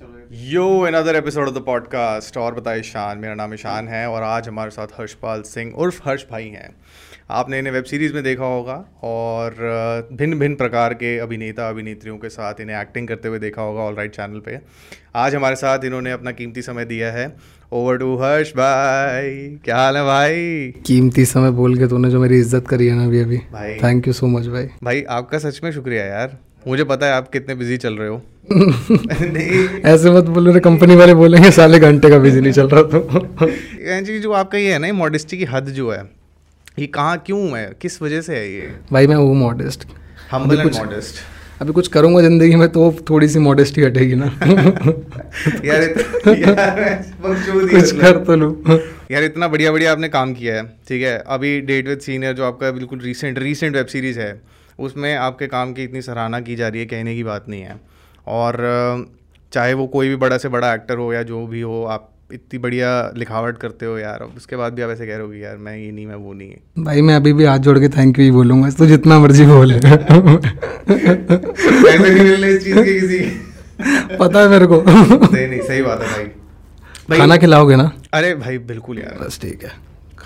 Yo another episode of the podcast और बताए ईशान मेरा नाम ईशान है और आज हमारे साथ हर्षपाल सिंह उर्फ़ हर्ष भाई हैं। आपने इन्हें वेब सीरीज़ में देखा होगा और भिन्न भिन्न प्रकार के अभिनेता अभिनेत्रियों के साथ इन्हें एक्टिंग करते हुए देखा होगा ऑल राइट चैनल पे। आज हमारे साथ इन्होंने अपना कीमती समय दिया है। ओवर टू हर्ष भाई। क्या हाल है भाई? कीमती समय बोल के तूने जो मेरी इज़्ज़त करी है ना अभी अभी। भाई। थैंक यू सो मच भाई। भाई आपका सच में शुक्रिया यार। मुझे पता है आप कितने बिज़ी चल रहे हो। ऐसे मत बोलो रे कंपनी वाले बोलेंगे साले घंटे का बिज़ी नहीं चल रहा तो। जी जो आपका ये है ना मॉडेस्टी की हद जो है ये कहाँ क्यों है? किस वजह से है ये? भाई मैं वो मॉडेस्ट हम्बल एंड मॉडेस्ट अभी कुछ करूँगा ज़िंदगी में तो थोड़ी सी मॉडेस्टी हटेगी ना। यार, यार कुछ कर तो लूँ। यार इतना बढ़िया बढ़िया आपने काम किया है ठीक है? अभी डेट विद सीनियर जो आपका बिल्कुल रीसेंट रीसेंट वेब सीरीज़ है उसमें आपके काम की इतनी सराहना की जा रही है कहने की बात नहीं है। और चाहे वो कोई भी बड़ा से बड़ा एक्टर हो या जो भी हो आप इतनी बढ़िया लिखावट करते हो यार। उसके बाद भी आप ऐसे कह रहे हो कि यार मैं ये नहीं मैं वो नहीं है। भाई मैं अभी भी हाथ जोड़ के थैंक यू ही बोलूँगा। तो जितना मर्ज़ी बोले। पता है मेरे को। नहीं नहीं सही बात है भाई। खाना खिलाओगे ना? अरे भाई बिल्कुल यार। बस ठीक है।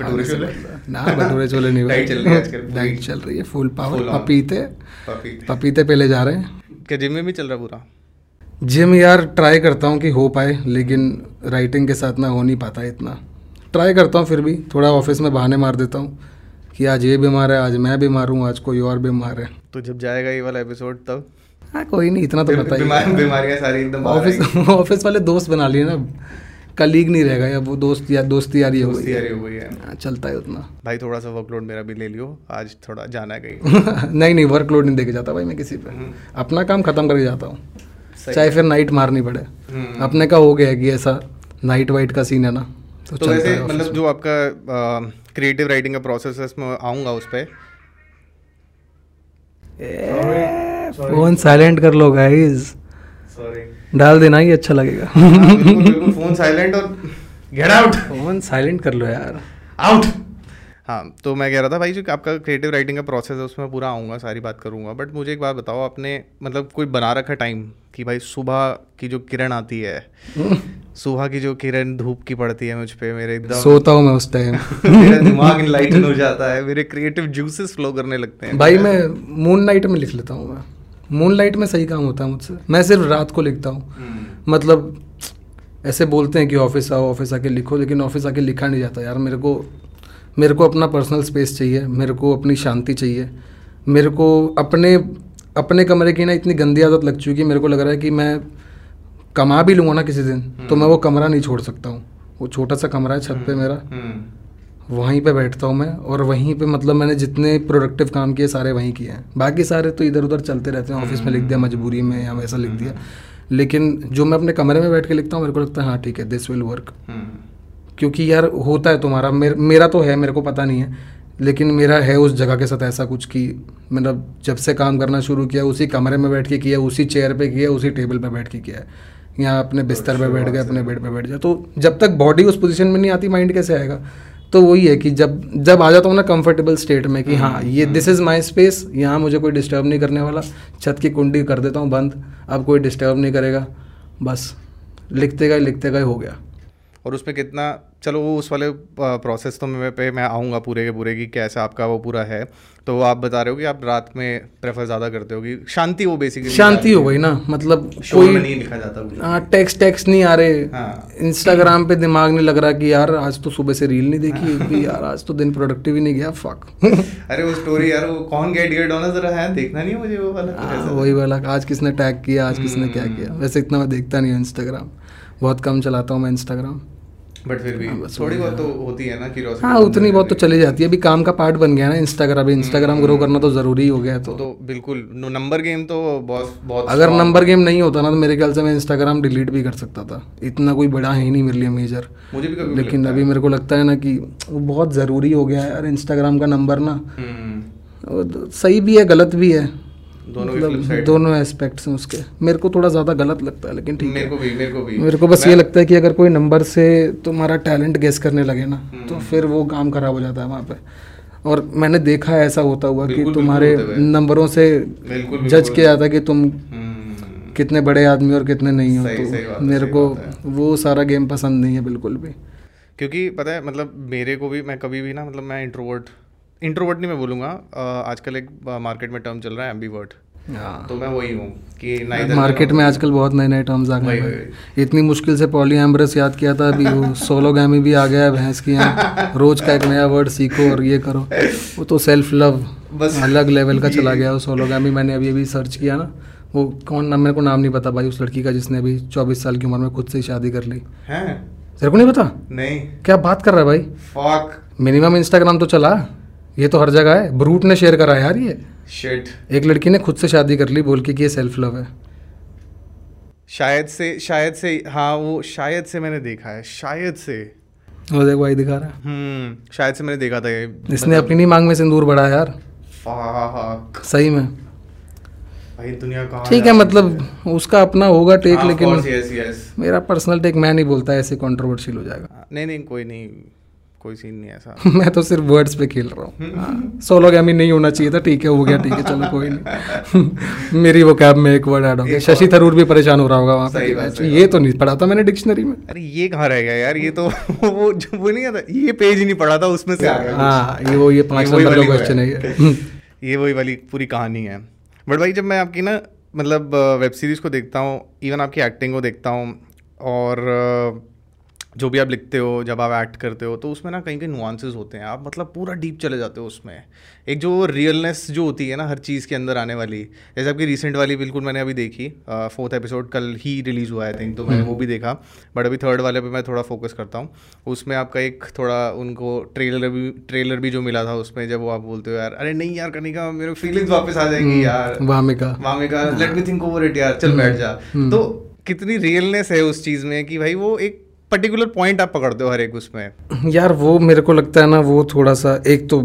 भटूरे छोले ना भटूरे छोले नहीं डाइट चल रही है डाइट चल रही है फुल पावर पपीते। पपीते। पे ले जा रहे हैं। क्या जिम में भी चल रहा पूरा? जिम यार ट्राई करता हूँ कि हो पाए लेकिन राइटिंग के साथ ना हो नहीं पाता इतना। ट्राई करता हूँ फिर भी थोड़ा ऑफ़िस में बहाने मार देता हूँ कि आज ये बीमार है आज मैं बीमार हूँ आज कोई और बीमार है। तो जब जाएगा ये वाला एपिसोड तब? हाँ कोई नहीं इतना तो पता ही बीमारियाँ सारी एकदम ऑफ़िस ऑफ़िस वाले दोस्त बना लिए ना कलीग नहीं रहेगा या वो दोस्त या दोस्ती यारी हो गई हो। गई है। हाँ, चलता है उतना। भाई थोड़ा सा वर्कलोड मेरा भी ले लियो आज थोड़ा जाना है कहीं। नहीं नहीं वर्कलोड नहीं देके जाता भाई मैं किसी पे। हम्म। अपना काम खत्म करके जाता हूँ। चाहे फिर नाइट मारनी पड़े। हम्म। अपने का हो गया कि ऐसा नाइट वाइट का सीन है ना तो, तो वैसे मतलब जो आपका क्रिएटिव राइटिंग का प्रोसेस है इसमें आऊँगा उस पर फ़ोन साइलेंट कर लो गाइस सॉरी डाल देना ही अच्छा लगेगा। फ़ोन साइलेंट और गेट आउट फ़ोन साइलेंट कर लो यार। आउट हाँ तो मैं कह रहा था भाई जो आपका क्रिएटिव राइटिंग का प्रोसेस है उसमें पूरा आऊँगा सारी बात करूँगा बट मुझे एक बात बताओ आपने मतलब कोई बना रखा टाइम कि भाई सुबह की जो किरण आती है सुबह की जो किरण धूप की पड़ती है मुझ पर मेरे एकदम सोता हूँ मैं उस टाइम मेरा दिमाग इनलाइटन हो जाता है मेरे क्रिएटिव जूसेस फ्लो करने लगते हैं। भाई मैं मून नाइट में लिख लेता हूँ मैं। मून लाइट में सही काम होता है मुझसे। मैं सिर्फ़ रात को लिखता हूँ। हम्म। मतलब ऐसे बोलते हैं कि ऑफ़िस आओ ऑफ़िस आके लिखो लेकिन ऑफ़िस आके लिखा नहीं जाता। यार मेरे को मेरे को अपना पर्सनल स्पेस चाहिए मेरे को अपनी शांति चाहिए। मेरे को अपने अपने कमरे की ना इतनी गंदी आदत लग चुकी है मेरे को लग रहा है कि मैं कमा भी लूँगा ना किसी दिन तो मैं वो हम्म। कमरा नहीं छोड़ सकता हूँ। वो छोटा सा कमरा है छत पे हम्म। मेरा। वहीं पे बैठता हूँ मैं और वहीं पे मतलब मैंने जितने प्रोडक्टिव काम किए सारे वहीं किए हैं। बाकी सारे तो इधर उधर चलते रहते हैं ऑफ़िस में लिख दिया हम्म। मजबूरी में या वैसा लिख दिया। लेकिन जो मैं अपने कमरे में बैठ के लिखता हूँ मेरे को लगता है हाँ ठीक है दिस विल वर्क क्योंकि यार होता है तुम्हारा मेर, मेरा तो है मेरे को पता नहीं है लेकिन मेरा है उस जगह के साथ ऐसा कुछ कि मतलब जब से काम करना शुरू किया उसी कमरे में बैठ के किया उसी चेयर पे किया उसी टेबल पे बैठ के किया यहाँ अपने बिस्तर पे बैठ गए अपने बेड पे बैठ जाए तो जब तक बॉडी उस पोजीशन में नहीं आती माइंड कैसे आएगा? तो वही है कि जब जब आ जाता हूँ ना कंफर्टेबल स्टेट में कि हाँ ये दिस इज़ माई स्पेस यहाँ मुझे कोई डिस्टर्ब नहीं करने वाला छत की कुंडी कर देता हूँ बंद अब कोई डिस्टर्ब नहीं करेगा बस लिखते गए लिखते गए हो गया। और उसमें कितना चलो वो उस वाले प्रोसेस तो मैं पे मैं आऊँगा पूरे के पूरे की कैसा आपका वो पूरा है। तो वो आप बता रहे हो कि आप रात में प्रेफर ज़्यादा करते हो कि शांति हो बेसिकली शांति हो गई ना मतलब कोई नहीं लिखा जाता हाँ टेक्स्ट टेक्स्ट नहीं आ रहे। हाँ। इंस्टाग्राम पे दिमाग नहीं लग रहा कि यार आज तो सुबह से रील नहीं देखी हाँ। कि यार आज तो दिन प्रोडक्टिव ही नहीं गया फक अरे वो स्टोरी यार वो कौन गेट गेट होना जरा है? देखना नहीं मुझे वो वाला। हाँ, वही वाला आज किसने टैग किया आज किसने क्या हम्म। किया। वैसे इतना मैं देखता नहीं हूँ इंस्टाग्राम बहुत कम चलाता हूँ मैं इंस्टाग्राम बट फिर भी थोड़ी बहुत तो होती है ना क्यूरियोसिटी हाँ उतनी बहुत तो चली जाती है। अभी काम का पार्ट बन गया ना इंस्टाग्राम अभी इंस्टाग्राम ग्रो करना तो ज़रूरी हो गया तो। तो बिल्कुल नंबर गेम तो बहुत बहुत अगर नंबर गेम नहीं होता ना तो मेरे ख्याल से मैं इंस्टाग्राम डिलीट भी कर सकता था। इतना कोई बड़ा है ही नहीं मेरे लिए मेजर मुझे भी कभी लेकिन अभी मेरे को लगता है ना कि वो बहुत ज़रूरी हो गया है। यार इंस्टाग्राम का नंबर ना। हम्म। सही भी है गलत भी है। दोनों मतलब दोनों एस्पेक्ट्स हैं उसके। मेरे को थोड़ा ज़्यादा गलत लगता है लेकिन ठीक मेरे को भी मेरे को भी। मेरे को बस ये लगता है कि अगर कोई नंबर से तुम्हारा टैलेंट गेस करने लगे ना हम्म। तो फिर वो काम खराब हो जाता है वहाँ पे। और मैंने देखा है ऐसा होता हुआ कि तुम्हारे नंबरों से जज किया जाता कि तुम कितने बड़े आदमी और कितने नहीं हो तो मेरे को वो सारा गेम पसंद नहीं है बिल्कुल भी। क्योंकि पता है मतलब मेरे को भी मैं कभी भी ना मतलब मैं इंट्रोवर्ट इंट्रोवर्ट नहीं मैं बोलूँगा। आजकल एक मार्केट में टर्म चल रहा है एम्बीवर्ट तो मैं वही हूँ कि मार्केट में आजकल बहुत नए नए टर्म्स आ गए हैं। इतनी मुश्किल से पॉली एम्ब्रेस याद किया था अभी वो सोलो गैमी भी आ गया है भैंस की यहाँ। रोज का एक नया वर्ड सीखो और ये करो। वो तो सेल्फ लव बस। अलग लेवल का चला गया वो सोलो गैमी मैंने अभी अभी सर्च किया ना। वो कौन नाम मेरे को नाम नहीं पता भाई उस लड़की का जिसने अभी चौबीस साल की उम्र में खुद से ही शादी कर ली। हैं? तेरे को नहीं पता? नहीं। क्या बात कर रहा है भाई? मिनिमम इंस्टाग्राम तो चला। ये तो हर जगह है। ब्रूट ने शेयर करा है यार ये। शिट एक लड़की ने खुद से शादी कर ली बोल के कि ये सेल्फ लव है। शायद से शायद से हाँ वो शायद से मैंने देखा है शायद से। वो देख भाई दिखा रहा है। हम्म शायद से मैंने देखा था ये। इसने अपनी नहीं मांग में सिंदूर बढ़ा यार। फक। सही में। भाई दुनिया कहाँ ठीक है मतलब उसका अपना होगा टेक लेकिन यस यस मेरा पर्सनल टेक मैं नहीं बोलता ऐसे कंट्रोवर्शियल हो जाएगा। नहीं नहीं कोई नहीं। कोई सीन नहीं ऐसा। मैं तो सिर्फ़ वर्ड्स पे खेल रहा हूँ। सोलो गैमी नहीं होना चाहिए था ठीक है हो गया ठीक है चलो कोई नहीं। मेरी वो कैब में एक वर्ड ऐड हो गया। शशि थरूर भी परेशान हो रहा होगा वहाँ पे। ये तो नहीं पढ़ा था मैंने डिक्शनरी में। अरे ये कहाँ रह गया यार? ये तो वो जो वो नहीं आता ये पेज नहीं पढ़ा था उसमें से हाँ ये वो ये पाँच नंबर का क्वेश्चन है ये। ये वही वाली पूरी कहानी है। बट भाई जब मैं आपकी ना मतलब वेब सीरीज़ को देखता हूँ इवन आपकी एक्टिंग को देखता हूँ और जो भी आप लिखते हो जब आप एक्ट करते हो तो उसमें ना कहीं कहीं नुआंसेस होते हैं। आप मतलब पूरा डीप चले जाते हो उसमें। एक जो रियलनेस जो होती है ना हर चीज़ के अंदर आने वाली जैसे आपकी रिसेंट वाली बिल्कुल मैंने अभी देखी फोर्थ एपिसोड कल ही रिलीज़ हुआ है थिंक तो मैंने वो भी देखा। बट अभी थर्ड वाले पे मैं थोड़ा फोकस करता हूँ। उसमें आपका एक थोड़ा उनको ट्रेलर भी ट्रेलर भी जो मिला था उसमें जब वो आप बोलते हो यार अरे नहीं यार कनिका मेरे फीलिंग्स वापस आ जाएँगी यार। वामिका मामे का। Let me think over it यार। चल बैठ जा। तो कितनी रियलनेस है उस चीज़ में कि भाई वो एक पर्टिकुलर पॉइंट आप पकड़ते हो हर एक उसमें। यार वो मेरे को लगता है ना वो थोड़ा सा एक तो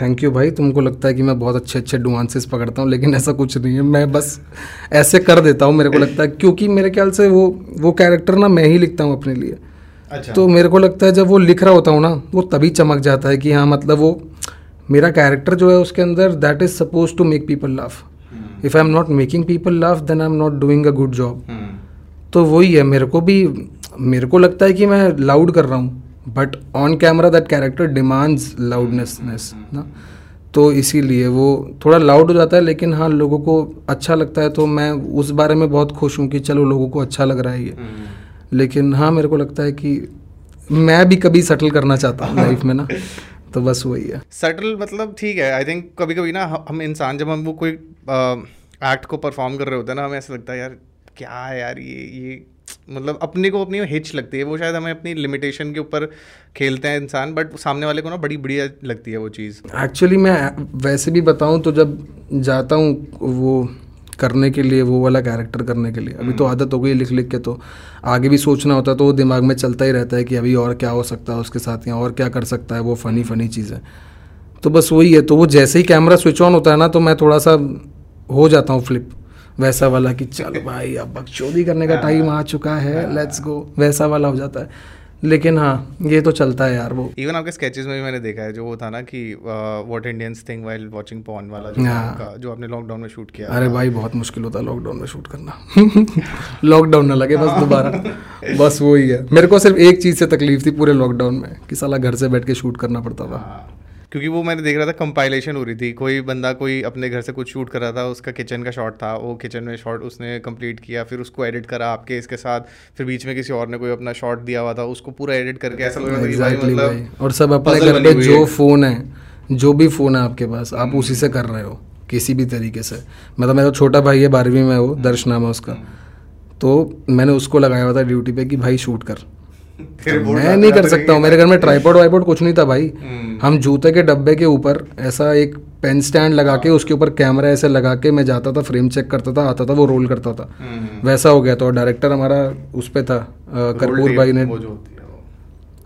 थैंक यू भाई तुमको लगता है कि मैं बहुत अच्छे अच्छे डुआंसेस पकड़ता हूँ लेकिन ऐसा कुछ नहीं है मैं बस ऐसे कर देता हूँ मेरे को लगता है क्योंकि मेरे ख्याल से वो वो कैरेक्टर ना मैं ही लिखता हूँ अपने लिए। अच्छा। तो मेरे को लगता है जब वो लिख रहा होता हूँ ना वो तभी चमक जाता है कि हाँ मतलब वो मेरा कैरेक्टर जो है उसके अंदर that is suppose to make people laugh if I am not making people laugh then I am not doing a good job तो वही है मेरे को भी मेरे को लगता है कि मैं लाउड कर रहा हूँ but on camera that character demands loudness ना? तो इसीलिए वो थोड़ा लाउड हो जाता है लेकिन हाँ लोगों को अच्छा लगता है तो मैं उस बारे में बहुत खुश हूँ कि चलो लोगों को अच्छा लग रहा है ये। लेकिन हाँ मेरे को लगता है कि मैं भी कभी सेटल करना चाहता हूँ लाइफ में ना तो बस वही है। सटल मतलब ठीक है आई थिंक कभी कभी ना हम- हम इंसान जब हम वो कोई एक्ट को परफॉर्म कर रहे होते हैं ना हमें ऐसा लगता है यार क्या है यार ये ये मतलब अपने को अपनी हिच लगती है। वो शायद हमें अपनी लिमिटेशन के ऊपर खेलते हैं इंसान बट सामने वाले को ना बड़ी बढ़िया लगती है वो चीज़। एक्चुअली मैं वैसे भी बताऊँ तो जब जाता हूँ वो करने के लिए वो वाला कैरेक्टर करने के लिए अभी तो आदत हो गई लिख लिख के तो। आगे भी सोचना होता है तो वो दिमाग में चलता ही रहता है कि अभी और क्या हो सकता है उसके साथ या और क्या कर सकता है वो फ़नी फ़नी चीज़ें। तो बस वही है तो वो जैसे ही कैमरा स्विच ऑन होता है ना तो मैं थोड़ा सा हो जाता हूँ फ्लिप वैसा वाला कि चलो भाई अब बकचोदी करने का टाइम आ चुका है लेट्स गो वैसा वाला हो जाता है। लेकिन हाँ ये तो चलता है यार वो। इवन आपके स्केचेस में भी मैंने देखा है जो वो था ना कि what Indians think while watching porn वाला जो, हाँ। आपका, जो आपने लॉकडाउन में शूट किया अरे भाई बहुत मुश्किल होता है लॉकडाउन में शूट करना। लॉकडाउन ना लगे बस दोबारा। बस वही है मेरे को सिर्फ़ एक चीज़ से तकलीफ़ थी पूरे लॉकडाउन में कि साला घर से बैठ के शूट करना पड़ता था। हाँ। क्योंकि वो मैंने देख रहा था कंपाइलेशन हो रही थी। कोई बंदा कोई अपने घर से कुछ शूट कर रहा था उसका किचन का शॉट था वो किचन में शॉट उसने कंप्लीट किया फिर उसको एडिट करा आपके इसके साथ फिर बीच में किसी और ने कोई अपना शॉट दिया हुआ था उसको पूरा एडिट करके ऐसा लग रहा था मतलब और सब अपने घर पे जो फ़ोन है जो भी फ़ोन है आपके पास आप उसी से कर रहे हो किसी भी तरीके से। मतलब मेरा छोटा भाई है बारहवीं में वो दर्श नाम है उसका। तो मैंने उसको लगाया हुआ था ड्यूटी पे कि भाई शूट कर। मैं नहीं कर सकता हूँ मेरे घर में ट्राईपॉड वाईपॉड कुछ नहीं था भाई हम्म। हम जूते के डब्बे के ऊपर ऐसा एक पेन स्टैंड लगा के उसके ऊपर कैमरा ऐसे लगा के मैं जाता था फ्रेम चेक करता था आता था वो रोल करता था हम्म। वैसा हो गया था और डायरेक्टर हमारा उस पे था कर्पूर भाई ने है।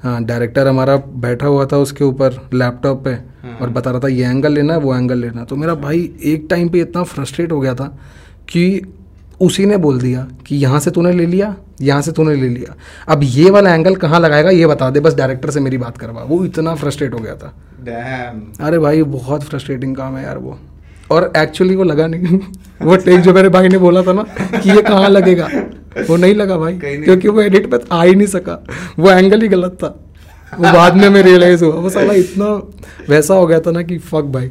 हाँ डायरेक्टर हमारा बैठा हुआ था उसके ऊपर लैपटॉप पे और बता रहा था ये एंगल लेना है वो एंगल लेना तो मेरा भाई एक टाइम पे इतना फ्रस्ट्रेट हो गया था कि उसी ने बोल दिया कि यहाँ से तूने ले लिया यहाँ से तूने ले लिया। अब ये वाला एंगल कहाँ लगाएगा ये बता दे बस डायरेक्टर से मेरी बात करवा। वो इतना फ्रस्ट्रेट हो गया था। Damn. अरे भाई बहुत फ्रस्ट्रेटिंग काम है यार वो। और एक्चुअली वो लगा नहीं। वो टेक जो मेरे भाई ने बोला था ना कि ये कहाँ लगेगा। वो नहीं लगा भाई नहीं। क्योंकि वो एडिट पे आ ही नहीं सका। वो एंगल ही गलत था। वो बाद में मैं रियलाइज़ हुआ वो साला इतना वैसा हो गया था ना कि फक भाई।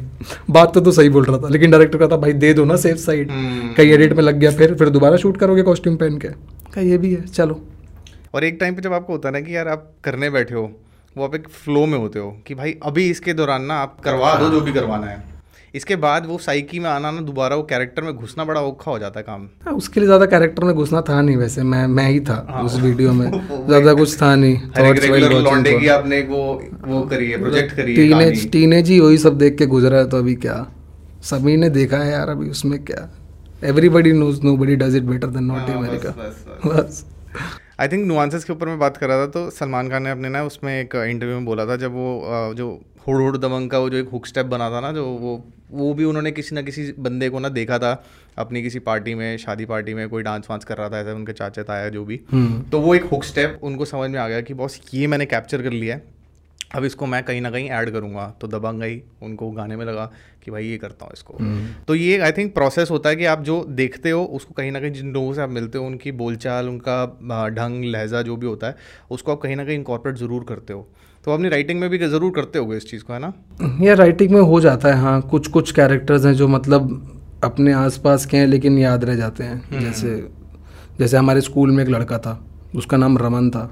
बात तो तो सही बोल रहा था लेकिन डायरेक्टर कहता भाई दे दो ना सेफ़ साइड हम्म। कहीं एडिट में लग गया फिर फिर दोबारा शूट करोगे कॉस्ट्यूम पहन के? कहा ये भी है चलो। और एक टाइम पे जब आपको होता है ना कि यार आप करने बैठे हो वो आप एक फ्लो में होते हो कि भाई अभी इसके दौरान ना आप करवा दो। जो भी करवाना है। इसके बाद वो साइकी में आना ना दोबारा वो कैरेक्टर में घुसना बड़ा औखा हो जाता है काम। हाँ, उसके लिए ज़्यादा कैरेक्टर में घुसना था नहीं वैसे मैं मैं ही था हाँ। उस वीडियो में। ज़्यादा कुछ था नहीं। था। की आपने वो वो करी है प्रोजेक्ट करी है टीनेज टीनेज ही वही सब देख के गुजरा है तो अभी क्या? सभी ने देखा है यार अभी उसमें क्या? Everybody knows nobody does it better than not America. बस आई थिंक नुआंसेस के ऊपर मैं बात कर रहा था तो सलमान खान ने अपने ना उसमें एक इंटरव्यू में बोला था जब वो जो हुड़ हुड़ दबंग का वो जो एक हुक स्टेप बना था ना जो वो वो भी उन्होंने किसी ना किसी बंदे को ना देखा था अपनी किसी पार्टी में शादी पार्टी में कोई डांस वांस कर रहा था ऐसे उनके चाचा ताया जो भी। हम्म। तो वो एक हुक स्टेप उनको समझ में आ गया कि बॉस ये मैंने कैप्चर कर लिया है अब इसको मैं कहीं ना कहीं ऐड करूँगा। तो दबंग आई उनको गाने में लगा कि भाई ये करता हूँ इसको। तो ये आई थिंक प्रोसेस होता है कि आप जो देखते हो उसको कहीं ना कहीं जिन लोगों से आप मिलते हो उनकी बोलचाल उनका ढंग लहजा जो भी होता है उसको आप कहीं ना कहीं इंकॉर्पोरेट ज़रूर करते हो। तो अपनी राइटिंग में भी ज़रूर करते होगे इस चीज़ को है ना? ये राइटिंग में हो जाता है हाँ कुछ कुछ कैरेक्टर्स हैं जो मतलब अपने आसपास के हैं लेकिन याद रह जाते हैं। जैसे जैसे हमारे स्कूल में एक लड़का था उसका नाम रमन था।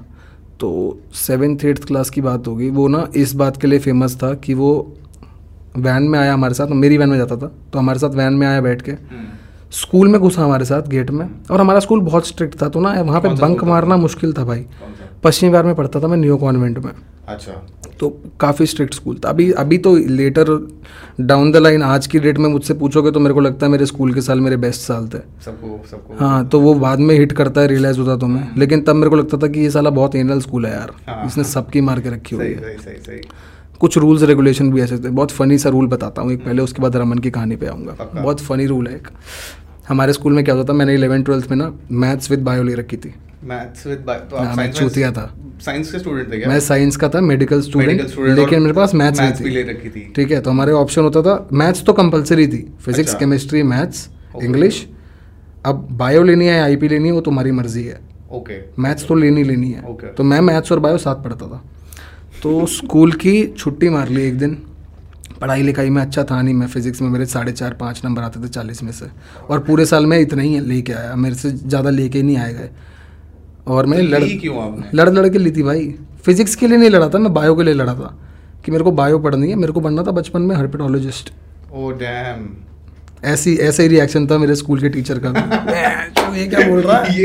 तो सेवेंथ एट्थ क्लास की बात होगी वो ना इस बात के लिए फ़ेमस था कि वो वैन में आया हमारे साथ मेरी वैन में जाता था तो हमारे साथ वैन में आया बैठ के। स्कूल में घुसा हमारे साथ गेट में और हमारा स्कूल बहुत स्ट्रिक्ट था तो ना वहाँ पे बंक मारना मुश्किल था भाई। पश्चिमी बिहार में पढ़ता था मैं न्यू कॉन्वेंट में। अच्छा। तो काफ़ी स्ट्रिक्ट स्कूल था। अभी अभी तो लेटर डाउन द लाइन आज की डेट में मुझसे पूछोगे तो मेरे को लगता है मेरे स्कूल के साल मेरे बेस्ट साल थे। सबको सबको। हाँ तो वो बाद में हिट करता है रियलाइज़ होता तुम्हें लेकिन तब मेरे को लगता था कि ये साला बहुत एनल स्कूल है यार। हाँ, इसने सबकी मार के रखी हुई है। सही सही सही। कुछ रूल्स रेगुलेशन भी ऐसे थे। बहुत फनी सा रूल बताता हूँ। एक पहले उसके बाद रमन की कहानी पे आऊँगा। बहुत फनी रूल है एक। हमारे स्कूल में क्या होता था मैंने इलेवन ट्वेल्थ में ना मैथ्स विद बायो ले रखी थी। मैथ्स विद तो हाँ, आप मैं चूतिया था। साइंस के स्टूडेंट थे क्या? मैं साइंस का था मेडिकल स्टूडेंट लेकिन मेरे पास मैथ्स भी ले रखी थी। ठीक है तो हमारे ऑप्शन होता था मैथ्स तो कंपलसरी थी। फिजिक्स। केमिस्ट्री मैथ्स इंग्लिश अब बायो लेनी है आईपी लेनी है वो तुम्हारी मर्ज़ी है। ओके मैथ्स तो लेनी लेनी है। Okay. तो मैं मैथ्स और बायो साथ पढ़ता था। तो स्कूल की छुट्टी मार ली एक दिन। पढ़ाई लिखाई में अच्छा था नहीं मैं फिजिक्स में मेरे साढ़े चार पाँच नंबर आते थे चालीस में से। और पूरे साल में इतना ही लेके आया मेरे से ज़्यादा लेके ही नहीं आए गए। और मैं तो लड़ क्यों लड़ लड़ के ली थी भाई। फिजिक्स के लिए नहीं लड़ा था मैं बायो के लिए लड़ा था कि मेरे को बायो पढ़नी है मेरे को बनना था बचपन में हर्पेटोलॉजिस्ट ओ डैम ऐसी ऐसा ही रिएक्शन था मेरे स्कूल के टीचर का। ये क्या बोल रहा है?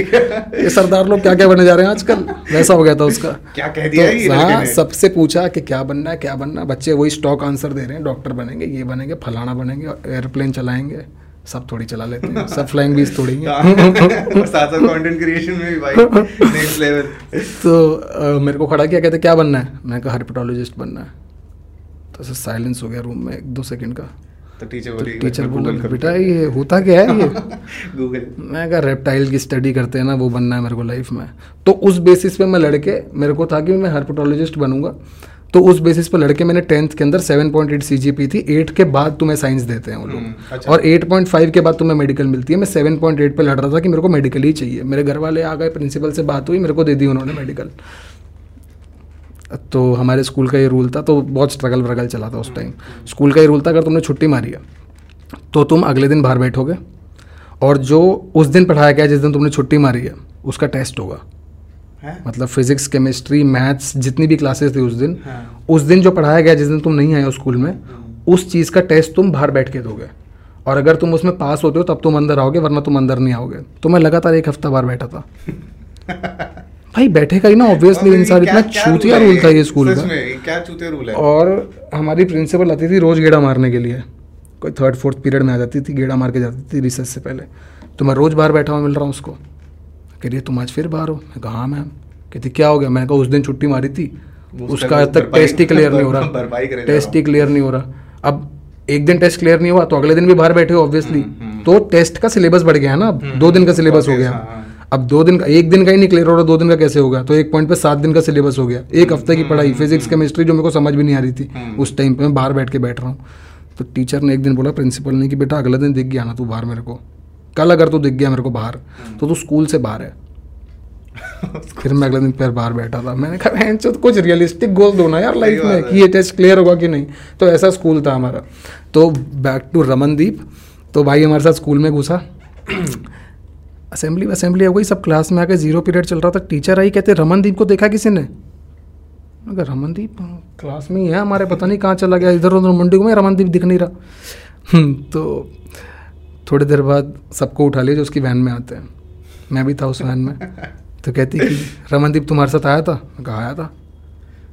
ये सरदार लोग क्या क्या बनने जा रहे हैं आजकल? वैसा हो गया था उसका। क्या कह दिया है ये तो हाँ सबसे पूछा कि क्या बनना है क्या बनना है? बच्चे वही स्टॉक आंसर दे रहे हैं डॉक्टर बनेंगे ये बनेंगे फलाना बनेंगे एयरप्लेन चलाएँगे सब थोड़ी चला लेते हैं सब फ्लाइंग बीज थोड़ी हैं। और साथ साथ कंटेंट क्रिएशन में भी भाई नेक्स्ट लेवल तो मेरे को खड़ा किया कहते क्या बनना है? मैंने कहा हर्पेटोलॉजिस्ट बनना है। तो ऐसे साइलेंस हो गया रूम में एक दो सेकंड का। तो टीचर तो टीचर बोला बेटा ये होता क्या है ये? गूगल मैं कहा रेप्टाइल की स्टडी करते हैं ना वो बनना है मेरे को लाइफ में. तो उस बेसिस पे मैं लड़के मेरे को था कि मैं हर्पेटोलॉजिस्ट बनूँगा। तो उस बेसिस पे लड़के मैंने टेंथ के अंदर 7.8 पॉइंट थी। एट के बाद तुम्हें साइंस देते हैं वो लोग। हम्म, अच्छा। और 8.5 के बाद तुम्हें मेडिकल मिलती है। मैं 7.8 पर लड़ रहा था कि मेरे को मेडिकल ही चाहिए। मेरे घर वाले आ गए प्रिंसिपल से बात हुई मेरे को दे दी उन्होंने मेडिकल तो हमारे स्कूल का ये रूल था तो बहुत स्ट्रगल व्रगल चला था उस टाइम स्कूल का ये रूल था अगर तुमने छुट्टी मारी है तो तुम अगले दिन बाहर बैठोगे और जो उस दिन पढ़ाया गया जिस दिन तुमने छुट्टी मारी है उसका टेस्ट होगा। हैं? मतलब फिजिक्स केमिस्ट्री मैथ्स जितनी भी क्लासेस थी उस दिन हाँ। उस दिन जो पढ़ाया गया जिस दिन तुम नहीं आए हो स्कूल में उस चीज़ का टेस्ट तुम बाहर बैठ के दोगे। और अगर तुम उसमें पास होते हो तब तुम अंदर आओगे वरना तुम अंदर नहीं आओगे। तो मैं लगातार एक हफ़्ता बाहर बैठा था। भाई बैठेगा ही ना ऑब्वियसली इंसान इतना छूतिया रूल था ये स्कूल का? में क्या चूतिया रूल है? और हमारी प्रिंसिपल आती थी रोज़ गेड़ा मारने के लिए। कोई थर्ड फोर्थ पीरियड में आ जाती थी गेड़ा मार के जाती थी रिसर्च से पहले। तो मैं रोज़ बाहर बैठा हुआ मिल रहा हूँ उसको। कह रही है तुम आज फिर बाहर हो? मैं कहा हाँ मैम कहती क्या हो गया? मैंने कहा उस दिन छुट्टी मारी थी। उसका आज तक टेस्ट ही क्लियर नहीं हो रहा। टेस्ट ही क्लियर नहीं हो रहा। अब एक दिन टेस्ट क्लियर नहीं हुआ तो अगले दिन भी बाहर बैठे हो ऑब्वियसली तो टेस्ट का सिलेबस बढ़ गया है ना अब। दो दिन का सिलेबस हो गया। हाँ, हाँ। अब दो दिन का एक दिन का ही नहीं क्लियर हो रहा दो दिन का कैसे होगा? तो एक पॉइंट पे सात दिन का सिलेबस हो गया। एक हफ़्ते की पढ़ाई फिजिक्स केमिस्ट्री जो मेरे को समझ भी नहीं आ रही थी उस टाइम पे मैं बाहर बैठ के बैठ रहा हूँ। तो टीचर ने एक दिन बोला प्रिंसिपल ने कि बेटा अगले दिन दिख गया ना तू बाहर मेरे को। कल अगर तू दिख गया मेरे को बाहर तो तू स्कूल से बाहर है। फिर मैं अगले दिन फिर बाहर बैठा था। मैंने कहा "बहन चोद, कुछ रियलिस्टिक गोल दो ना यार लाइफ में कि ये टेस्ट क्लियर होगा कि नहीं? तो ऐसा स्कूल था हमारा। तो बैक टू रमनदीप। तो भाई हमारे साथ स्कूल में घुसा। असेंबली असेंबली हो गई सब क्लास में आके ज़ीरो पीरियड चल रहा था। टीचर आई कहते रमनदीप को देखा किसी ने? अगर रमनदीप क्लास में ही है हमारे पता नहीं कहाँ चला गया। इधर उधर मंडी में रमनदीप दिख नहीं रहा। हम्म, तो थोड़ी देर बाद सबको उठा लिया जो उसकी वैन में आते हैं। मैं भी था उस वैन में। तो कहती कि रमनदीप तुम्हारे साथ आया था? कहा आया था।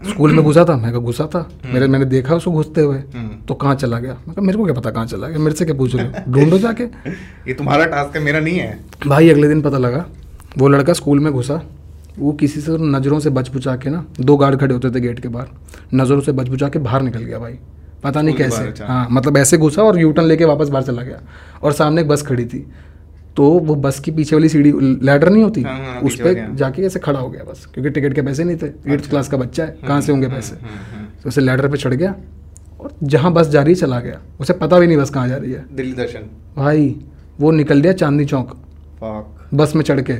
स्कूल में घुसा था मैं कहा घुसा था? मेरे मैंने देखा उसको घुसते हुए। तो कहाँ चला गया? मैं कहा मेरे को क्या पता कहाँ चला गया? मेरे से क्या पूछ रहे हो? ढूंढो जाके। ये तुम्हारा टास्क है मेरा नहीं है। भाई अगले दिन पता लगा वो लड़का स्कूल में घुसा। वो किसी से नज़रों से बच बुचा के ना दो गार्ड खड़े होते थे गेट के बाहर। नज़रों से बच बुचा के बाहर निकल गया भाई। पता नहीं कैसे। अच्छा। हाँ मतलब ऐसे घुसा और यूटर्न लेके वापस बाहर चला गया। और सामने एक बस खड़ी थी। तो वो बस की पीछे वाली सीढ़ी लैडर नहीं होती? हाँ, हाँ, उस पर जाके ऐसे खड़ा हो गया बस क्योंकि टिकट के पैसे नहीं थे। एट्थ अच्छा। क्लास का बच्चा है कहाँ से होंगे पैसे? हम्म, हम्म। तो उसे लैडर पे चढ़ गया और जहाँ बस जा रही है चला गया। उसे पता भी नहीं बस कहाँ जा रही है। दिल्ली दर्शन। भाई वो निकल गया चांदनी चौक। बस में चढ़ के।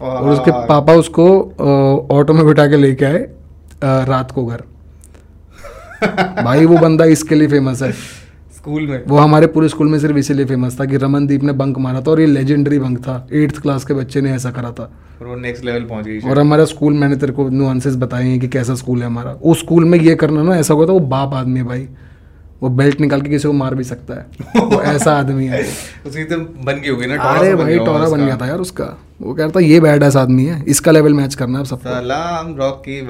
और उसके पापा उसको ऑटो में बिठा के लेके आए रात को घर। भाई वो बंदा इसके लिए फ़ेमस है। स्कूल में। वो हमारे पूरे स्कूल में सिर्फ़ इसीलिए फ़ेमस था कि रमनदीप ने बंक मारा था और ये लेजेंडरी बंक था। एट्थ क्लास के बच्चे ने ऐसा करा था। और वो नेक्स्ट लेवल पहुँच गई। और हमारा स्कूल मैंने तेरे को नुआंसेस बताए हैं कि कैसा स्कूल है हमारा। उस स्कूल में ये करना ना ऐसा हुआ था वो बाप आदमी है भाई। वो बेल्ट निकाल के किसी को मार भी सकता है। वो ऐसा आदमी है। उसकी तो बन गई होगी ना अरे भाई टोरा बन गया था यार उसका। वो कह रहा था ये बैड एस आदमी है इसका लेवल मैच करना है सबको सलाम रॉकी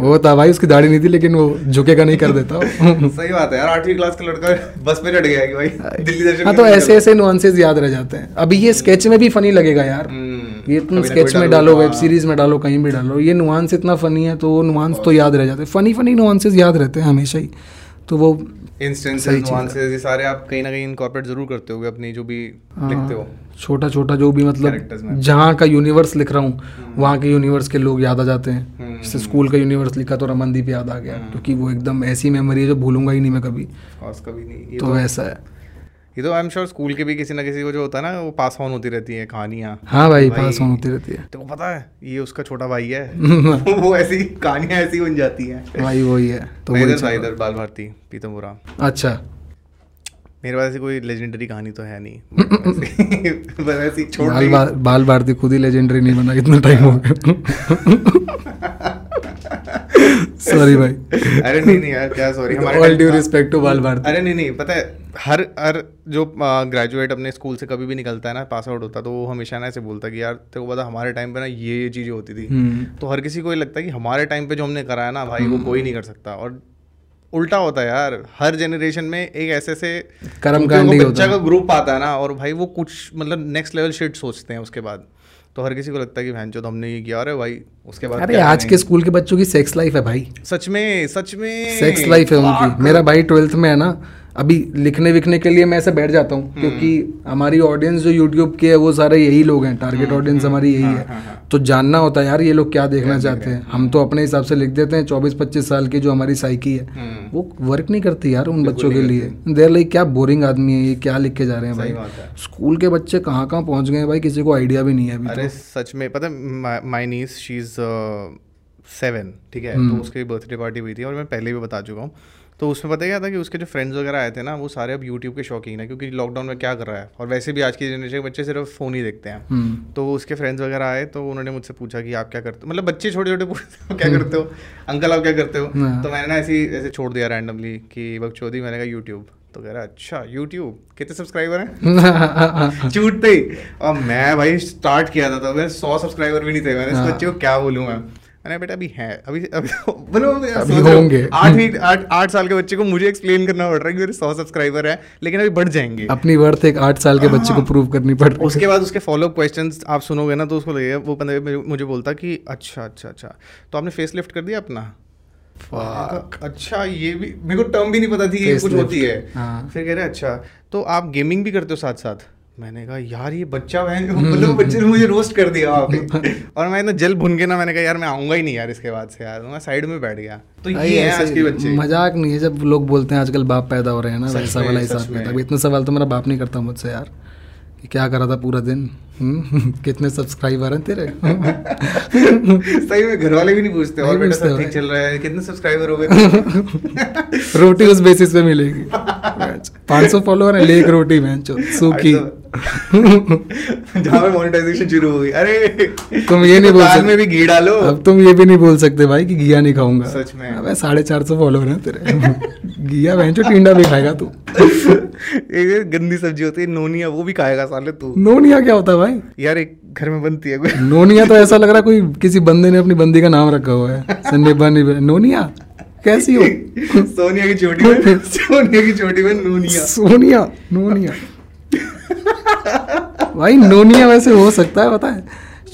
वो था भाई उसकी दाढ़ी नहीं थी लेकिन वो झुकेगा नहीं कर देता। सही बात है यार आठवीं क्लास का लड़का बस पे चढ़ गया कि भाई दिल्ली दर्शन हाँ तो ऐसे ऐसे नुआंसेस याद रह जाते हैं। अभी ये स्केच में भी फनी लगेगा यार। हम्म, ये तुम स्केच में डालो। वेब हाँ। सीरीज़ में डालो कहीं भी डालो ये नुआंस इतना फनी है तो वो नुआंस तो याद रह जाते हैं। फनी फनी नुआंसेस याद रहते हैं हमेशा ही। तो वो इंस्टेंसेस है। नुआंसेस ये सारे आप कहीं ना कहीं इनकॉर्पोरेट ज़रूर करते होगे अपनी जो भी लिखते हो। छोटा छोटा जो भी मतलब जहाँ का यूनिवर्स लिख रहा हूँ वहाँ के यूनिवर्स के लोग याद आ जाते हैं। हम्म, जैसे स्कूल का यूनिवर्स लिखा तो रमनदीप याद आ गया क्योंकि वो एकदम ऐसी मेमोरी है जो भूलूँगा ही नहीं मैं कभी। कभी नहीं तो तो वैसा है। ये तो आई एम श्योर स्कूल के भी किसी ना किसी को जो होता है ना वो पास ऑन होती रहती है कहानियाँ। हाँ भाई भाई। पास ऑन होती रहती है। तो पता है ये उसका छोटा भाई है। वो ऐसी कहानियाँ ऐसी बन जाती हैं। भाई वही है तो इधर इधर बाल भारती पीतमपुरा रहा। अच्छा। मेरे पास ऐसी कोई लेजेंडरी कहानी तो है नहीं। बस ऐसी छोड़ बाल बाल बाल भारती खुद ही लेजेंडरी नहीं बना कितना टाइम हो गया। सॉरी भाई अरे नहीं नहीं यार क्या सॉरी हमारे ऑल ड्यू रिस्पेक्ट टू बाल भारती अरे नहीं नहीं पता है हर हर जो ग्रेजुएट अपने स्कूल से कभी भी निकलता है ना पास आउट होता तो वो हमेशा ना ऐसे बोलता कि यार तेरे को पता हमारे टाइम पे ना ये ये चीज़ें होती थी। हम्म। तो हर किसी को ये लगता है कि हमारे टाइम पे जो हमने कराया ना भाई वो कोई नहीं कर सकता। और उल्टा होता है यार हर जनरेशन में एक ऐसे वो होता बच्चा का ग्रुप आता है ना और भाई वो कुछ मतलब नेक्स्ट लेवल शिट सोचते हैं उसके बाद। तो हर किसी को लगता है कि भैन तो हमने ये किया और भाई। उसके बाद अरे आज के स्कूल के बच्चों की सेक्स लाइफ है भाई। सच में सच में। सेक्स लाइफ है उनकी। मेरा भाई ट्वेल्थ में है ना अभी लिखने विखने के लिए मैं ऐसे बैठ जाता हम्म। हूँ क्योंकि हमारी ऑडियंस जो यूट्यूब के है वो सारे यही लोग हैं टारगेट ऑडियंस हमारी यही हाँ, है। तो जानना होता है यार ये लोग क्या देखना चाहते हैं? हम तो अपने हिसाब से लिख देते हैं चौबीस पच्चीस साल की जो हमारी साइकी है हम्म, वो वर्क नहीं करती यार उन बच्चों के लिए। देर लाइक क्या बोरिंग आदमी है ये क्या लिख के जा रहे हैं भाई? स्कूल के बच्चे कहाँ कहाँ पहुँच गए भाई किसी को आइडिया भी नहीं है अभी अरे तो। सच में पता my niece she is seven ठीक है? हम्म। तो उसकी बर्थडे पार्टी हुई थी और मैं पहले भी बता चुका हूँ। तो उसमें पता क्या था कि उसके जो फ्रेंड्स वगैरह आए थे ना वो सारे अब यूट्यूब के शौकीन है क्योंकि लॉकडाउन में क्या कर रहा है? और वैसे भी आज की जनरेशन के बच्चे सिर्फ़ फ़ोन ही देखते हैं। हम्म। तो उसके फ्रेंड्स वगैरह आए तो उन्होंने मुझसे पूछा कि आप क्या करते हो? मतलब बच्चे छोटे छोटे पूछते हो क्या करते हो? अंकल आप क्या करते हो? हाँ। तो मैंने ना ऐसी ऐसे छोड़ दिया रैंडमली कि बकचोदी मैंने कहा यूट्यूब तो कह रहा अच्छा यूट्यूब कितने सब्सक्राइबर हैं? छूटते ही। और मैं भाई स्टार्ट किया था तो मेरे सौ सब्सक्राइबर भी नहीं थे। मैंने इस हाँ। बच्चे को क्या बोलूँ मैं? मैंने बेटा अभी है अभी अभी बोलो अभी समझ रहे हो? होंगे। आठ आठ साल के बच्चे को मुझे एक्सप्लेन करना पड़ रहा है कि मेरे सौ सब्सक्राइबर है लेकिन अभी बढ़ जाएँगे। अपनी वर्थ एक आठ साल के बच्चे को प्रूव करनी पड़ रही है। उसके बाद उसके फॉलो अप क्वेश्चंस आप सुनोगे ना तो उसको लगेगा वो बंदा मुझे बोलता कि अच्छा अच्छा अच्छा। तो आपने फेस लिफ्ट कर दिया अपना? अच्छा ये भी मेरे को टर्म भी नहीं पता थी ये कुछ होती है। हाँ। फिर कह रहे अच्छा। तो आप गेमिंग भी करते हो साथ साथ मैंने कहा यार ये बच्चा मैं मतलब बच्चे ने मुझे रोस्ट कर दिया वहाँ और मैं इतना जल भुन के ना मैंने कहा यार मैं आऊँगा ही नहीं यार इसके बाद से यार। मैं साइड में बैठ गया। तो ये है आज के बच्चे। मज़ाक नहीं है जब लोग बोलते हैं आजकल बाप पैदा हो रहे हैं ना वैसा वाला हिसाब में। किताब इतने सवाल तो मेरा बाप नहीं करता मुझसे यार कि क्या करा था पूरा दिन हम्म? कितने सब्सक्राइबर हैं तेरे? सही में घर वाले भी नहीं पूछते और बेटा सब ठीक चल रहा है? कितने सब्सक्राइबर हो गए रोटी उस बेसिस पे मिलेगी। पाँच सौ फॉलोअर है लेक रोटी मैं सूखी। जहाँ पे मोनेटाइजेशन शुरू हो गई। अरे तुम ये नहीं बोल सकते। में भी घी डालो। अब तुम ये भी नहीं बोल सकते भाई कि घिया नहीं खाऊँगा। सच में। अबे साढ़े चार सौ फॉलोअर हैं तेरे। घिया बहन चो टिंडा भी खाएगा तू। एक गंदी सब्ज़ी होती है नोनिया वो भी खाएगा साले तू। नोनिया क्या होता है भाई? यार एक घर में बनती है कोई। नोनिया तो ऐसा लग रहा है कोई किसी बंदे ने अपनी बंदी का नाम रखा हुआ है। सन्निबा निबा नोनिया? कैसी हो? सोनिया की चोटी में सोनिया की चोटी में नोनिया। सोनिया? नोनिया? भाई नोनिया वैसे हो सकता है पता है?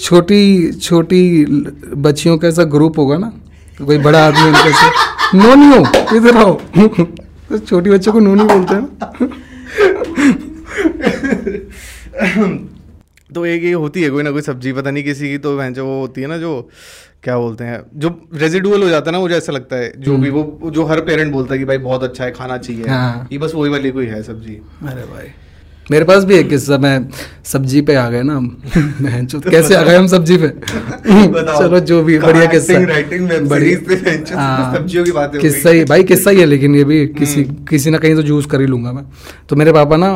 छोटी छोटी बच्चियों का ऐसा ग्रुप होगा ना तो कोई बड़ा आदमी उनके से नोनियो इधर आओ। तो छोटी बच्चों को नोनी बोलते हैं ना। तो एक ये होती है कोई ना कोई सब्ज़ी पता नहीं किसी की तो जो वो होती है ना जो क्या बोलते हैं जो रेजिडुअल हो जाता है ना मुझे ऐसा लगता है जो भी वो जो हर पेरेंट बोलता है कि भाई बहुत अच्छा है खाना चाहिए। हाँ। ये बस वही वाली कोई है सब्ज़ी। अरे भाई। मेरे पास भी एक किस्सा मैं सब्ज़ी पे आ गए ना हम। कैसे आ गए हम सब्ज़ी पे? चलो जो भी बढ़िया किस्सा। हाँ, सब्जियों की बातें किस्सा ही भाई किस्सा ही है लेकिन ये भी किसी किसी ना कहीं तो जूस कर ही लूँगा मैं। तो मेरे पापा ना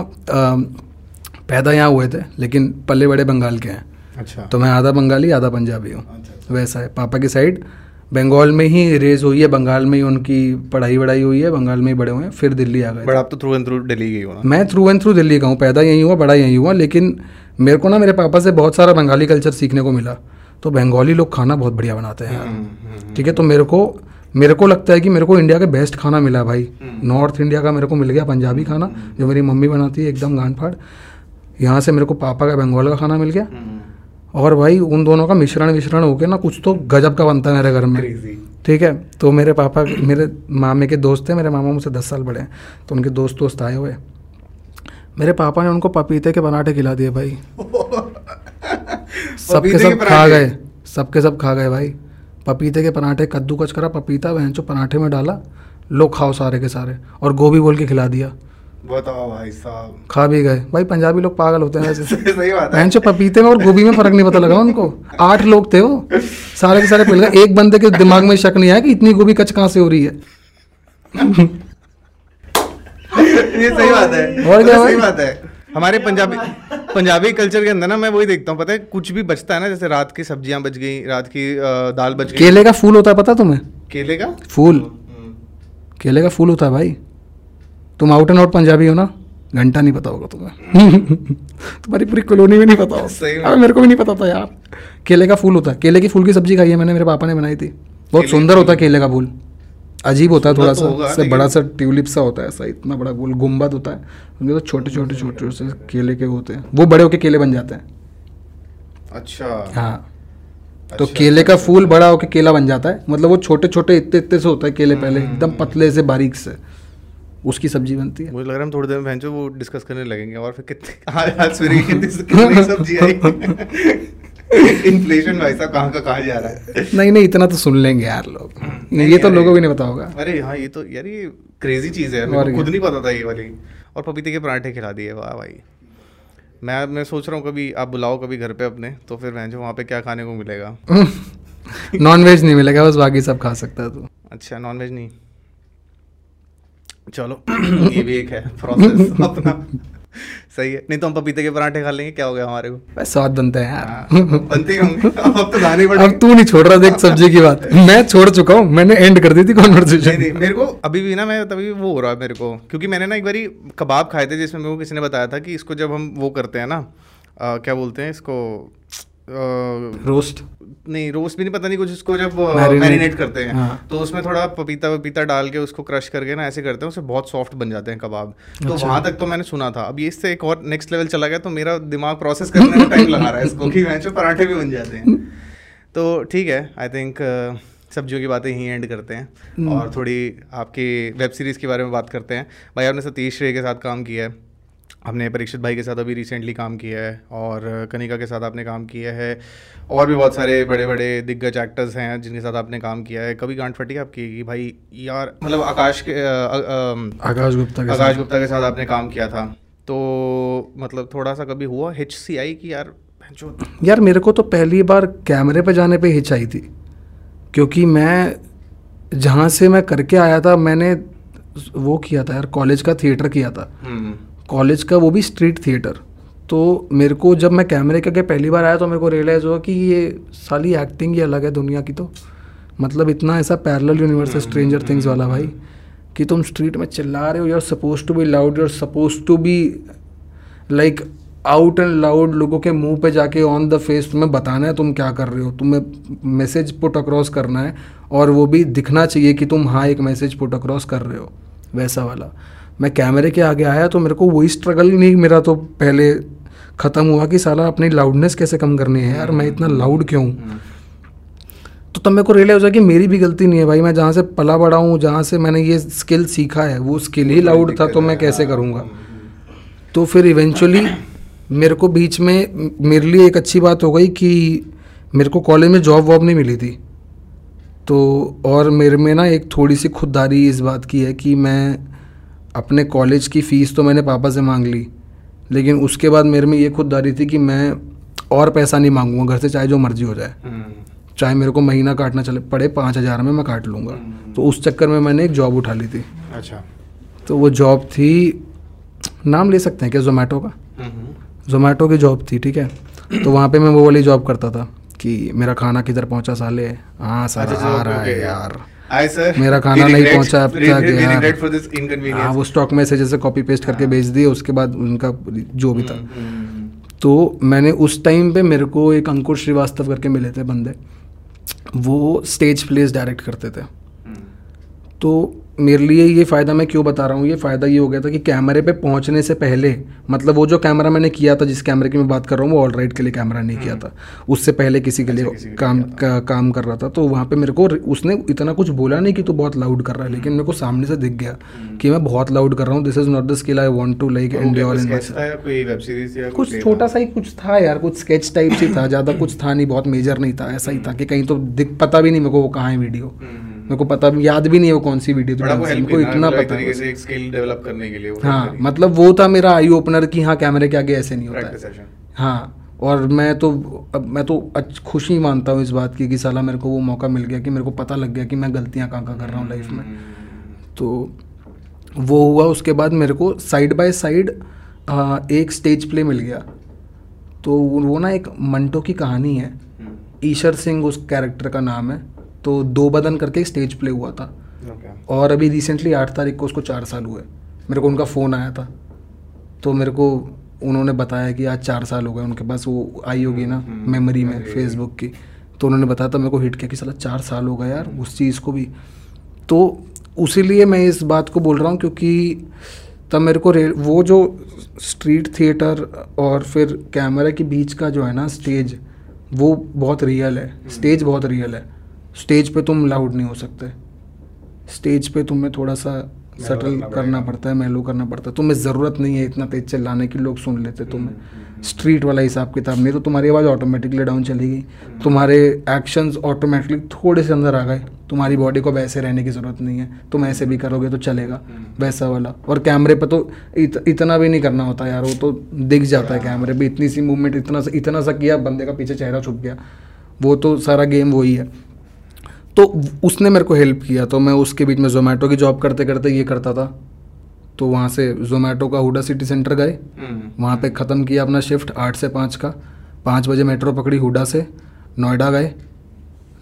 पैदा यहाँ हुए थे लेकिन पल्ले बड़े बंगाल के हैं। अच्छा। तो मैं आधा बंगाली आधा पंजाबी हूँ। अच्छा, वैसा है। पापा की साइड बंगाल में ही रेज हुई है बंगाल में ही उनकी पढ़ाई वढ़ाई हुई है बंगाल में ही बड़े हुए हैं फिर दिल्ली आ गए बट आप तो थ्रू एंड थ्रू दिल्ली गई हो ना? मैं थ्रू एंड थ्रू दिल्ली का हूँ पैदा यहीं हुआ बड़ा यहीं हुआ लेकिन मेरे को ना मेरे पापा से बहुत सारा बंगाली कल्चर सीखने को मिला। तो बंगाली लोग खाना बहुत बढ़िया बनाते हैं। हम्म, ठीक है तो मेरे को मेरे को लगता है कि मेरे को इंडिया का बेस्ट खाना मिला भाई। नॉर्थ इंडिया का मेरे को मिल गया पंजाबी खाना जो मेरी मम्मी बनाती है एकदम गांड फाड़। यहाँ से मेरे को पापा का बंगाल का खाना मिल गया। और भाई उन दोनों का मिश्रण विश्रण हो गया ना कुछ तो गजब का बनता है मेरे घर में। ठीक है? तो मेरे पापा मेरे मामे के दोस्त थे मेरे मामा मुझसे दस साल बड़े हैं तो उनके दोस्त दोस्त आए हुए। मेरे पापा ने उनको पपीते के पराठे खिला दिए भाई। सबके के सब खा? गए सबके सब खा गए भाई। पपीते के पराठे कद्दूकस करा पपीता बहन चो पराठे में डाला लो खाओ सारे के सारे और गोभी बोल के खिला दिया। बताओ भाई साहब। खा भी गए। भाई पंजाबी लोग पागल होते हैं सही बात है। पपीते में और गोभी में फ़र्क नहीं पता लगा उनको। आठ लोग थे वो। सारे के सारे पिल गए। एक बंदे के दिमाग में शक नहीं आया कि इतनी गोभी कच कहाँ से हो रही है। ये सही बात है। और क्या सही बात है। हमारे पंजाबी पंजाबी कल्चर के अंदर ना मैं वही देखता हूँ पता है कुछ भी बचता है ना जैसे रात की सब्ज़ियाँ बच गई रात की दाल बच गई। केले का फूल होता है पता तुम्हें? केले का? फूल। केले का फूल होता है भाई। तुम आउट एंड आउट पंजाबी हो ना घंटा नहीं पता होगा तुम्हें। तुम्हारी पूरी कॉलोनी में नहीं पता हो। अबे मेरे को भी नहीं पता था यार। केले का फूल होता है। केले की फूल की सब्ज़ी खाई है मैंने मेरे पापा ने बनाई थी। बहुत सुंदर होता है केले का फूल। अजीब होता है थोड़ा तो सा होगा, से बड़ा सा ट्यूलिप सा होता है ऐसा इतना बड़ा गोल गुंबद होता है। उनके तो छोटे छोटे छोटे से केले के होते हैं। वो बड़े होके केले बन जाते हैं। अच्छा। हाँ। तो अच्छा, केले अच्छा, का फूल बड़ा होके केला बन जाता है। मतलब वो छोटे छोटे इतने इतने से होता है केले पहले हम्म, एकदम पतले से बारीक से। उसकी सब्ज़ी बनती है। मुझे लग रहा है हम थोड़ी देर में वो डिस्कस करने लगेंगे और फिर कितने आज आज सवेरे कितनी कितनी सब्ज़ी आई। इन्फ्लेशन भाई साहब कहाँ का कहाँ जा रहा है? नहीं नहीं इतना तो सुन लेंगे यार लोग। नहीं, ये तो लोगों को नहीं पता होगा। अरे हाँ ये तो यार ये क्रेजी चीज़ है और मेरे खुद नहीं पता था ये वाली। और पपीते के पराठे खिला दिए वाह भाई। मैं मैं सोच रहा हूँ कभी आप बुलाओ कभी घर पे अपने तो फिर भैंचो वहाँ पे क्या खाने को मिलेगा? नॉन वेज नहीं मिलेगा बस बाकी सब खा सकता है तू। अच्छा नॉनवेज नहीं। चलो ये भी एक है प्रोसेस अपना। सही है। नहीं तो हम पपीते के पराठे खा लेंगे क्या हो गया हमारे को? स्वाद बनते हैं यार। हाँ, बनते ही होंगे। अब तो खाने अब तू नहीं छोड़ रहा देख सब्ज़ी की बात। मैं छोड़ चुका हूँ मैंने एंड कर दी थी नहीं कॉन्वर्सेशन नहीं मेरे को अभी भी ना मैं तभी वो हो रहा है मेरे को। क्योंकि मैंने ना एक बारी कबाब खाए थे जिसमें मेरे को किसी ने बताया था कि इसको जब हम वो करते हैं ना क्या बोलते हैं इसको रोस्ट नहीं रोस्ट भी नहीं पता नहीं कुछ उसको जब मैरिनेट करते हैं। हाँ। तो उसमें थोड़ा पपीता वपीता डाल के उसको क्रश करके ना ऐसे करते हैं उससे बहुत सॉफ्ट बन जाते हैं कबाब। तो अच्छा। वहाँ तक तो मैंने सुना था। अब ये इससे एक और नेक्स्ट लेवल चला गया तो मेरा दिमाग प्रोसेस करने में टाइम लगा रहा है इसको कि वैसे पराठे भी बन जाते हैं। तो ठीक है आई थिंक सब्जियों की बातें यहीं एंड करते हैं। हम्म। और थोड़ी आपकी वेब सीरीज़ के बारे में बात करते हैं। भाई आपने सतीश रे के साथ काम किया है। हमने परीक्षित भाई के साथ अभी रिसेंटली काम किया है और कनिका के साथ आपने काम किया है। और भी बहुत सारे बड़े बड़े दिग्गज एक्टर्स हैं जिनके साथ आपने काम किया है। कभी गांठ फटी आपकी कि भाई यार मतलब आकाश के आकाश गुप्ता के आकाश गुप्ता के साथ आपने काम किया था। तो मतलब थोड़ा सा कभी हुआ हिच सी आई कि यार यार मेरे को तो पहली बार कैमरे पे जाने पे हिच आई थी। क्योंकि मैं जहाँ से मैं करके आया था मैंने वो किया था यार कॉलेज का थिएटर किया था। हम्म, कॉलेज का वो भी स्ट्रीट थिएटर। तो मेरे को जब मैं कैमरे के पहली बार आया तो मेरे को रियलाइज़ हुआ कि ये साली एक्टिंग ही अलग है दुनिया की तो। मतलब इतना ऐसा पैरेलल यूनिवर्स है स्ट्रेंजर थिंग्स वाला भाई, कि तुम स्ट्रीट में चिल्ला रहे हो you're suppose to be loud you're suppose to be like out and loud लोगों के मुँह पे जाके ऑन द फेस तुम्हें बताना है तुम क्या कर रहे हो। तुम्हें मैसेज पुट अक्रॉस करना है और वो भी दिखना चाहिए कि तुम हाँ एक मैसेज पुट अक्रॉस कर रहे हो, वैसा वाला। मैं कैमरे के आगे आया तो मेरे को वही स्ट्रगल नहीं मेरा तो पहले ख़त्म हुआ कि साला अपनी लाउडनेस कैसे कम करनी है यार मैं इतना लाउड क्यों हूँ? तो तब मेरे को रियलाइज़ हुआ कि मेरी भी गलती नहीं है भाई मैं जहाँ से पला बड़ा हूँ जहाँ से मैंने ये स्किल सीखा है वो स्किल ही लाउड था तो मैं कैसे करूँगा? तो फिर इवेंचुअली मेरे को बीच में मेरे लिए एक अच्छी बात हो गई कि मेरे को कॉलेज में जॉब वॉब नहीं मिली थी। तो और मेरे में ना एक थोड़ी सी खुददारी इस बात की है कि मैं अपने कॉलेज की फ़ीस तो मैंने पापा से मांग ली लेकिन उसके बाद मेरे में ये खुददारी थी कि मैं और पैसा नहीं मांगूँगा घर से चाहे जो मर्ज़ी हो जाए। हम्म, चाहे मेरे को महीना काटना चले पड़े पाँच हज़ार में मैं काट लूँगा। तो उस चक्कर में मैंने एक जॉब उठा ली थी। अच्छा। तो वो जॉब थी नाम ले सकते हैं क्या जोमेटो का? हम्म, जोमेटो की जॉब थी ठीक है? तो वहाँ पे मैं वो वाली जॉब करता था कि मेरा खाना किधर पहुँचा साले? हाँ सारा अच्छा, आ रहा है यार। मेरा खाना नहीं पहुँचा अब तक हाँ वो स्टॉक मैसेज से कॉपी पेस्ट करके भेज दिए उसके बाद उनका जो भी था। हम्म, तो मैंने उस टाइम पे मेरे को एक अंकुर श्रीवास्तव करके मिले थे बंदे। वो स्टेज प्लेस डायरेक्ट करते थे। हम्म, तो मेरे लिए ये फ़ायदा मैं क्यों बता रहा हूँ? ये फ़ायदा ये हो गया था कि कैमरे पे पहुँचने से पहले मतलब वो जो कैमरा मैंने किया था जिस कैमरे की मैं बात कर रहा हूँ वो ऑल राइट के लिए कैमरा नहीं किया था। उससे पहले किसी के लिए अच्छा, किसी काम का, काम कर रहा था तो वहाँ पे मेरे को उसने इतना कुछ बोला नहीं कि तू बहुत लाउड कर रहा है लेकिन मेरे को सामने से दिख गया कि मैं बहुत लाउड कर रहा हूँ। This is not the skill I want to like या कुछ छोटा सा ही कुछ था यार कुछ स्केच टाइप से था ज़्यादा कुछ था नहीं बहुत मेजर नहीं था ऐसा ही था कि कहीं तो दिख पता भी नहीं मेरे को वो कहाँ है वीडियो हम्म, मेरे को पता भी याद भी नहीं है वो कौन सी वीडियो थी को इतना पता है स्किल डेवलप करने के लिए हाँ मतलब वो था मेरा आई ओपनर कि हाँ कैमरे के आगे ऐसे नहीं होता है। हाँ और मैं तो अब मैं तो खुशी मानता हूँ इस बात की कि साला मेरे को वो मौका मिल गया कि मेरे को पता लग गया कि मैं गलतियाँ कहाँ कहाँ कर रहा हूँ लाइफ में। तो वो हुआ उसके बाद मेरे को साइड बाय साइड एक स्टेज प्ले मिल गया। तो वो ना एक मंटो की कहानी है। ईशर सिंह उस कैरेक्टर का नाम है। तो दो बदन करके स्टेज प्ले हुआ था। ओके और अभी रिसेंटली आठ तारीख को उसको चार साल हुए। मेरे को उनका फ़ोन आया था। तो मेरे को उन्होंने बताया कि आज चार साल हो गए उनके पास वो आई होगी ना हम्म, मेमोरी में फेसबुक की। तो उन्होंने बताया था मेरे को हिट किया कि साला चार साल हो गए यार उस चीज़ को भी। तो उसीलिए मैं इस बात को बोल रहा हूँ क्योंकि तब मेरे को वो जो स्ट्रीट थिएटर और फिर कैमरा के बीच का जो है ना स्टेज वो बहुत रियल है। स्टेज बहुत रियल है। स्टेज पे तुम लाउड नहीं हो सकते। स्टेज पे तुम्हें थोड़ा सा सटल करना पड़ता है मेलो करना पड़ता है। तुम्हें ज़रूरत नहीं है इतना तेज चिल्लाने की लोग सुन लेते हम्म, तुम्हें। स्ट्रीट वाला हिसाब किताब। नहीं तो तुम्हारी आवाज़ ऑटोमेटिकली डाउन चली गई। तुम्हारे एक्शंस ऑटोमेटिकली थोड़े से अंदर आ गए। तुम्हारी बॉडी को वैसे रहने की ज़रूरत नहीं है। तुम ऐसे भी करोगे तो चलेगा वैसा वाला। और कैमरे पर तो इत, इतना भी नहीं करना होता यार वो तो दिख जाता है कैमरे पर इतनी सी मूवमेंट इतना सा इतना सा किया बंदे का पीछे चेहरा छुप गया। वो तो सारा गेम वही है। तो उसने मेरे को हेल्प किया तो मैं उसके बीच में जोमेटो की जॉब करते करते ये करता था। तो वहाँ से जोमेटो का हुडा सिटी सेंटर गए। हम्म, वहाँ पे ख़त्म किया अपना शिफ्ट आठ से पाँच का। पाँच बजे मेट्रो पकड़ी हुडा से। नोएडा गए।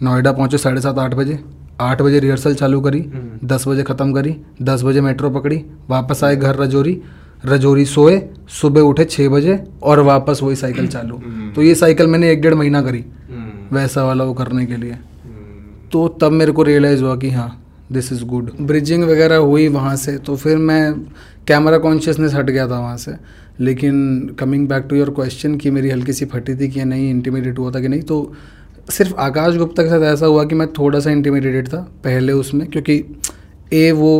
नोएडा पहुँचे साढ़े सात आठ बजे। आठ बजे रिहर्सल चालू करी। हम्म। दस बजे ख़त्म करी। दस बजे मेट्रो पकड़ी। वापस आए घर रजौरी। रजौरी सोए। सुबह उठे छः बजे और वापस वही साइकिल चालू। हम्म। तो ये साइकिल मैंने एक डेढ़ महीना करी। वैसा वाला वो करने के लिए। तो तब मेरे को रियलाइज़ हुआ कि हाँ दिस इज़ गुड ब्रिजिंग वगैरह हुई वहाँ से तो फिर मैं कैमरा कॉन्शियसनेस हट गया था वहाँ से। लेकिन coming back to your question कि मेरी हल्की सी फटी थी कि नहीं इंटीमीडिएट हुआ था कि नहीं तो सिर्फ़ आकाश गुप्ता के साथ ऐसा हुआ कि मैं थोड़ा सा इंटीमिडेटेड था पहले उसमें क्योंकि ए वो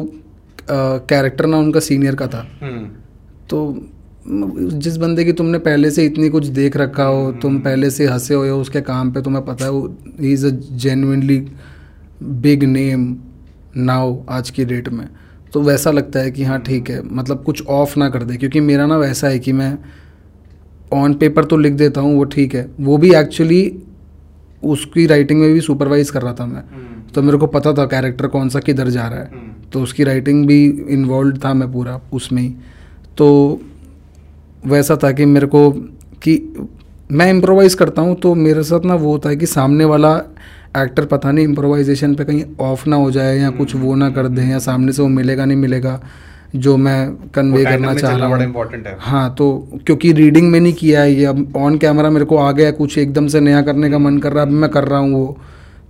कैरेक्टर ना उनका सीनियर का था। हम्म, तो जिस बंदे की तुमने पहले से इतनी कुछ देख रखा हो तुम पहले से हंसे हुए हो उसके काम पे तुम्हें पता है वो he is a genuinely big name now आज की डेट में। तो वैसा लगता है कि हाँ ठीक है मतलब कुछ ऑफ़ ना कर दे क्योंकि मेरा ना वैसा है कि मैं ऑन पेपर तो लिख देता हूँ वो ठीक है। वो भी एक्चुअली उसकी राइटिंग में भी सुपरवाइज कर रहा था मैं। तो मेरे को पता था कैरेक्टर कौन सा किधर जा रहा है। तो उसकी राइटिंग भी इन्वॉल्व था मैं पूरा उसमें ही। तो वैसा था कि मेरे को कि मैं इम्प्रोवाइज करता हूँ तो मेरे साथ ना वो होता है कि सामने वाला एक्टर पता नहीं इम्प्रोवाइजेशन पे कहीं ऑफ़ ना हो जाए या कुछ वो ना कर दे या सामने से वो मिलेगा नहीं मिलेगा जो मैं कन्वे करना चाह रहा हूँ। हाँ। तो क्योंकि रीडिंग में नहीं किया है ये अब ऑन कैमरा मेरे को आ गया कुछ एकदम से नया करने का मन कर रहा है अब मैं कर रहा हूँ वो।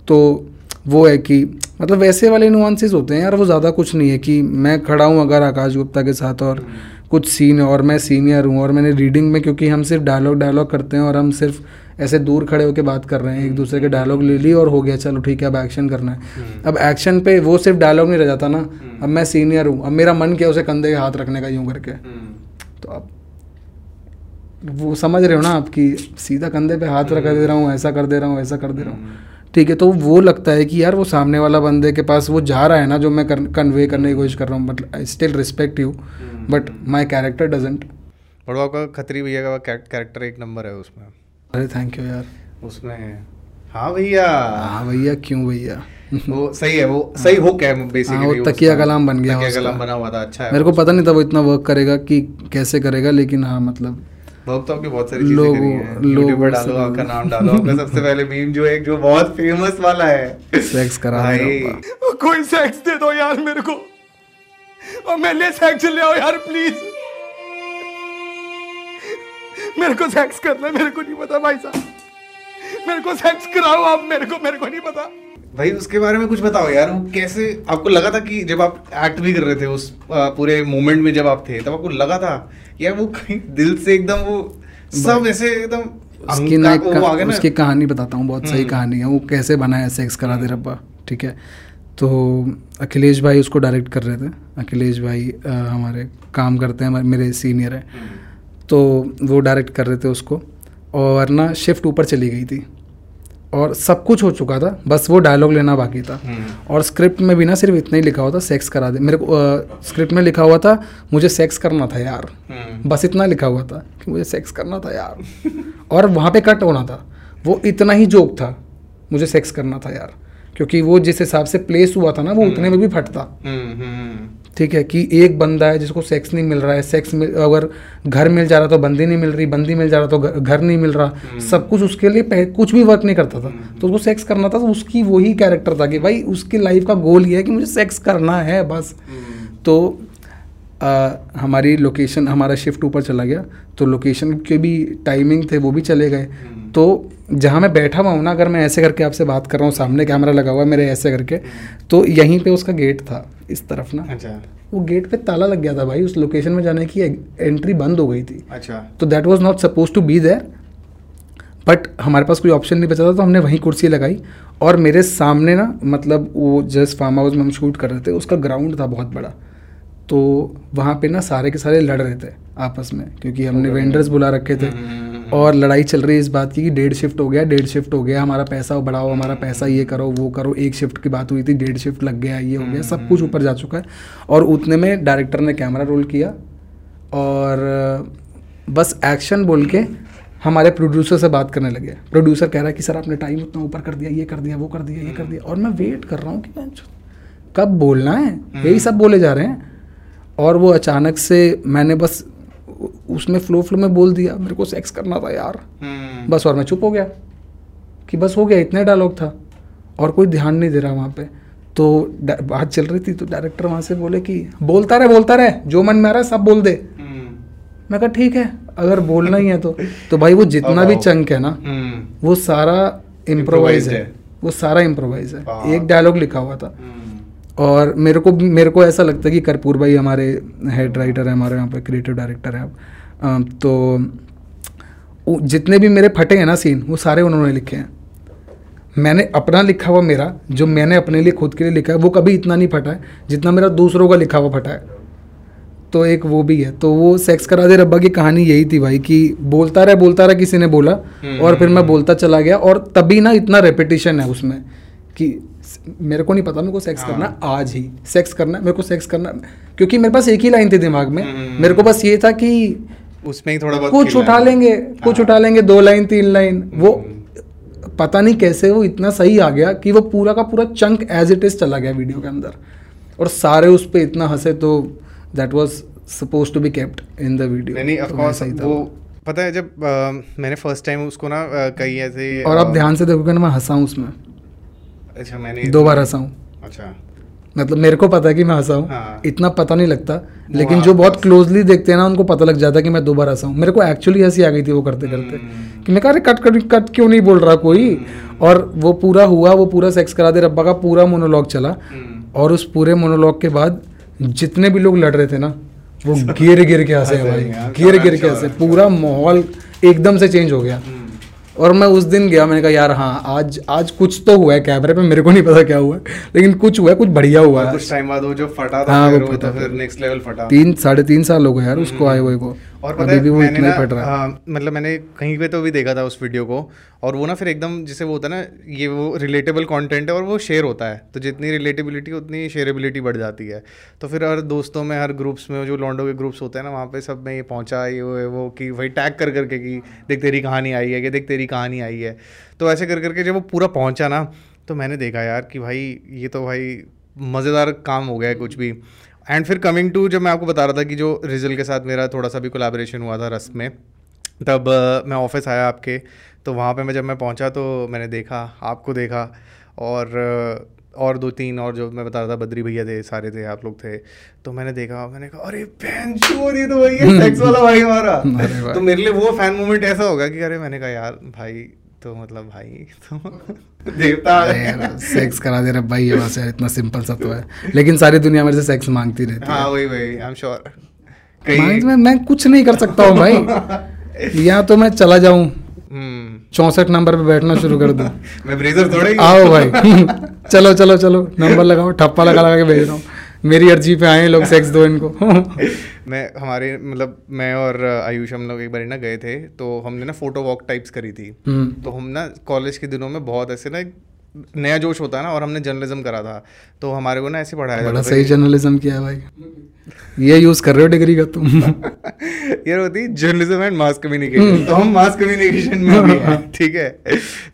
तो वो है कि मतलब वैसे वाले नुआंसेस होते हैं यार वो ज़्यादा कुछ नहीं है कि मैं खड़ा हूँ अगर आकाश गुप्ता के साथ और कुछ सीन और मैं सीनियर हूँ और मैंने रीडिंग में क्योंकि हम सिर्फ़ डायलॉग डायलॉग करते हैं और हम सिर्फ़ ऐसे दूर खड़े होकर बात कर रहे हैं एक दूसरे के डायलॉग ले ली और हो गया चलो ठीक है अब एक्शन करना है हम्म। अब एक्शन पे वो सिर्फ़ डायलॉग नहीं रह जाता ना हम्म। अब मैं सीनियर हूँ अब मेरा मन क्या उसे कंधे के हाथ रखने का यूँ करके हम्म। तो अब वो समझ रहे हो ना आपकी सीधा कंधे पे हाथ रख दे रहा हूँ ऐसा कर दे रहा हूँ ऐसा कर दे रहा हूँ ठीक है तो वो लगता है कि यार वो सामने वाला बंदे के पास वो जा रहा है ना जो मैं कन्वे करने की कोशिश कर रहा हूँ but I still respect you but my character doesn't बड़वा का खतरी भैया का कैरेक्टर एक नंबर है उसमें। अरे थैंक यू यार। उसमें हाँ। भैया। हाँ भैया क्यों भैया? वो सही है वो सही हो क्या बेसिकली हाँ, वो तकिया कलाम बन गया तकिया कलाम बना हुआ था अच्छा है मेरे को पता नहीं था वो इतना वर्क करेगा कि कैसे करेगा लेकिन हाँ मतलब वर्क तो आपकी बहुत सारी चीज़ें लोग, करी हैं। यूट्यूब पे डालो आपका नाम डालो। आपने सबसे पहले मीम जो एक जो बहुत फ़ेमस वाला है। सेक्स करा भाई। कोई सेक्स दे दो यार मेरे को। और मैं ले सेक्स ले आओ यार प्लीज़ मेरे को सेक्स करना है मेरे को नहीं पता भाई साहब। मेरे को सेक्स कराओ आप मेरे को मेरे को नहीं पता। भाई उसके बारे में कुछ बताओ यार वो कैसे आपको लगा था कि जब आप एक्ट भी कर रहे थे उस पूरे मोमेंट में जब आप थे तब आपको लगा था यार वो कहीं दिल से एकदम वो सब ऐसे एकदम उसकी ना एक उसकी कहानी बताता हूँ बहुत सही हम्म। कहानी है। वो कैसे बना है सेक्स करा दे रब्बा ठीक है? तो अखिलेश भाई उसको डायरेक्ट कर रहे थे। अखिलेश भाई आ, हमारे काम करते हैं मेरे सीनियर हैं। हम्म। तो वो डायरेक्ट कर रहे थे उसको। और ना शिफ्ट ऊपर चली गई थी। और सब कुछ हो चुका था बस वो डायलॉग लेना बाकी था। हम्म। और स्क्रिप्ट में भी ना सिर्फ़ इतना ही लिखा हुआ था सेक्स करा दे। मेरे को स्क्रिप्ट में लिखा हुआ था मुझे सेक्स करना था यार। हम्म। बस इतना लिखा हुआ था कि मुझे सेक्स करना था यार। और वहाँ पे कट होना था। वो इतना ही जोक था मुझे सेक्स करना था यार। क्योंकि वो जिस हिसाब से प्लेस हुआ था ना वो उतने में भी फटता। ठीक है कि एक बंदा है जिसको सेक्स नहीं मिल रहा है सेक्स मिल अगर घर मिल जा रहा तो बंदी नहीं मिल रही बंदी मिल जा रहा तो घर नहीं मिल रहा हम्म। सब कुछ उसके लिए कुछ भी वर्क नहीं करता था हम्म। तो उसको सेक्स करना था तो उसकी वही कैरेक्टर था कि भाई उसकी लाइफ का गोल ये है कि मुझे सेक्स करना है बस हम्म। तो आ, हमारी लोकेशन हमारा शिफ्ट ऊपर चला गया तो लोकेशन के भी टाइमिंग थे वो भी चले गए। तो जहाँ मैं बैठा हुआ हूँ ना अगर मैं ऐसे करके आपसे बात कर रहा हूँ सामने कैमरा लगा हुआ है मेरे ऐसे करके तो यहीं पे उसका गेट था इस तरफ़ ना। अच्छा। वो गेट पे ताला लग गया था भाई उस लोकेशन में जाने की एंट्री बंद हो गई थी। अच्छा। तो that was not suppose to be there but हमारे पास कोई ऑप्शन नहीं बचा था तो हमने वहीं कुर्सी लगाई और मेरे सामने ना मतलब वो जस्ट फार्म हाउस में हम शूट कर रहे थे उसका ग्राउंड था बहुत बड़ा। तो वहाँ पे ना सारे के सारे लड़ रहे थे आपस में क्योंकि हमने वेंडर्स बुला रखे थे। हम्म, हम्म, हम्म, और लड़ाई चल रही है इस बात की कि डेढ़ शिफ्ट हो गया डेढ़ शिफ्ट हो गया हमारा पैसा बढ़ाओ हमारा पैसा ये करो वो करो एक शिफ्ट की बात हुई थी डेढ़ शिफ्ट लग गया ये हो गया सब कुछ ऊपर जा चुका है। और उतने में डायरेक्टर ने कैमरा रोल किया और बस एक्शन बोल के हमारे प्रोड्यूसर से बात करने लगे। प्रोड्यूसर कह रहा है कि सर आपने टाइम उतना ऊपर कर दिया ये कर दिया वो कर दिया ये कर दिया। और मैं वेट कर रहा हूँ कि कब बोलना है? यही सब बोले जा रहे हैं। और वो अचानक से मैंने बस उसमें फ्लो फ्लो में बोल दिया मेरे को सेक्स करना था यार। हम्म। बस और मैं चुप हो गया। कि बस हो गया इतना डायलॉग था। और कोई ध्यान नहीं दे रहा वहाँ पे। तो बात चल रही थी तो डायरेक्टर वहाँ से बोले कि बोलता रहे बोलता रहे जो मन में आ रहा है सब बोल दे। हम्म। मैं कहा ठीक है अगर बोलना ही है तो। तो भाई वो जितना भी चंक है ना हम्म। वो सारा इम्प्रोवाइज है। वो सारा इम्प्रोवाइज है। एक डायलॉग लिखा हुआ था। और मेरे को मेरे को ऐसा लगता है कि कर्पूर भाई हमारे हेड राइटर हैं हमारे यहाँ पे क्रिएटिव डायरेक्टर हैं। तो जितने भी मेरे फटे हैं ना सीन वो सारे उन्होंने लिखे हैं। मैंने अपना लिखा हुआ मेरा जो मैंने अपने लिए खुद के लिए लिखा है वो कभी इतना नहीं फटा है जितना मेरा दूसरों का लिखा हुआ फटा है। तो एक वो भी है। तो वो सेक्स करा दे रब्बा की कहानी यही थी भाई कि बोलता रहा बोलता रहा किसी ने बोला और फिर मैं बोलता चला गया और तभी ना इतना रेपिटेशन है उसमें कि मेरे को नहीं पता मेरे को सेक्स हाँ। करना आज ही सेक्स करना मेरे को सेक्स करना क्योंकि मेरे पास एक ही लाइन थी दिमाग में हम्म। मेरे को बस ये था कि उसमें ही थोड़ा बहुत कुछ उठा लेंगे कुछ हाँ। उठा लेंगे दो लाइन तीन लाइन वो हम्म। पता नहीं कैसे वो इतना सही आ गया कि वो पूरा का पूरा चंक एज इट इज़ चला गया वीडियो के अंदर और सारे उस पे इतना हंसे तो that was suppose to be kept in the video नहीं नहीं ऑफ़ कोर्स वो पता है जब अ, मैंने फ़र्स्ट टाइम उसको ना कई ऐसे और आप ध्यान से देखोगे ना मैं हंसा हूँ उसमें अच्छा मैंने दो बार हंसा हूँ अच्छा। मतलब मेरे को पता है कि मैं हंसा हूँ। हाँ। इतना पता नहीं लगता लेकिन जो बहुत क्लोजली देखते हैं ना उनको पता लग जाता है कि मैं दो बार हंसा हूँ। मेरे को एक्चुअली हँसी आ गई थी वो करते करते। हम्म। कि मैं कह रहे कट कट कट क्यों नहीं बोल रहा कोई? और वो पूरा हुआ वो पूरा सेक्स करा दे रब्बा का पूरा मोनोलॉग चला। हम्म। और उस पूरे मोनोलॉग के बाद जितने भी लोग लड़ रहे थे ना वो गिर गिर के हंसे भाई। हाँ, गिर गिर के हंसे। पूरा माहौल एकदम से चेंज हो गया। हम्म। और मैं उस दिन गया मैंने कहा यार हाँ आज आज कुछ तो हुआ है कैमरे पे मेरे को नहीं पता क्या हुआ है लेकिन कुछ हुआ है कुछ बढ़िया हुआ है। कुछ टाइम बाद वो जो फटा था हाँ, फिर वो फटा तो फिर नेक्स्ट लेवल फटा। तीन साढ़े तीन साल हो गए यार उसको आए हुए को। हम्म। और पता है मैंने ना ही। मतलब मैंने कहीं पे तो भी देखा था उस वीडियो को और वो ना फिर एकदम जैसे वो होता है ना ये वो रिलेटेबल कंटेंट है और वो शेयर होता है। तो जितनी रिलेटेबिलिटी उतनी शेयरेबिलिटी बढ़ जाती है। तो फिर हर दोस्तों में हर ग्रुप्स में जो लॉन्डो के ग्रुप्स होते हैं ना वहाँ पे सब में ये पहुँचा ये वो वो कि भाई टैग कर करके कि देख तेरी कहानी आई है कि देख तेरी कहानी आई है। तो ऐसे कर करके जब वो पूरा पहुँचा ना तो मैंने देखा यार कि भाई ये तो भाई मज़ेदार काम हो गया है कुछ भी। एंड फिर कमिंग टू जब मैं आपको बता रहा था कि जो रिजल के साथ मेरा थोड़ा सा भी कोलाब्रेशन हुआ था रस्म में तब अ, मैं ऑफ़िस आया आपके तो वहाँ पे मैं जब मैं पहुँचा तो मैंने देखा आपको देखा और अ, और दो तीन और जो मैं बता रहा था बद्री भैया थे सारे थे आप लोग थे तो मैंने देखा मैंने कहा अरे बहन चोर ये तो भाई है सेक्स वाला भाई हमारा। तो मेरे लिए वो फ़ैन मोमेंट ऐसा होगा कि अरे मैंने कहा यार भाई तो मतलब भाई तो देवता सेक्स करा दे रहा भाई ये बस यार इतना सिंपल सा तो है। लेकिन सारी दुनिया मेरे से सेक्स मांगती रहती है हाँ। वही वही आई एम श्योर मांग मैं मैं कुछ नहीं कर सकता हूँ भाई। या तो मैं चला जाऊँ। चौसठ नंबर पे बैठना शुरू कर दूँ। मैं ब्रेजर थोड़े आओ भाई। चलो चलो चलो नंबर लगाओ ठप्पा लगा लगा के भेज रहा हूँ। मेरी अर्जी पे आए लोग सेक्स दो इनको। मैं हमारे मतलब मैं और आयुष हम लोग एक बार ना गए थे तो हमने ना फ़ोटो वॉक टाइप्स करी थी। हम्म, तो हम ना कॉलेज के दिनों में बहुत ऐसे ना नया जोश होता है ना और हमने जर्नलिज्म करा था। तो हमारे को ना ऐसे पढ़ाया बड़ा सही जर्नलिज्म किया भाई। ये यूज़ कर रहे हो डिग्री का तुम? ये होती जर्नलिज्म एंड मास कम्युनिकेशन तो हम मास कम्युनिकेशन में भी हैं ठीक है?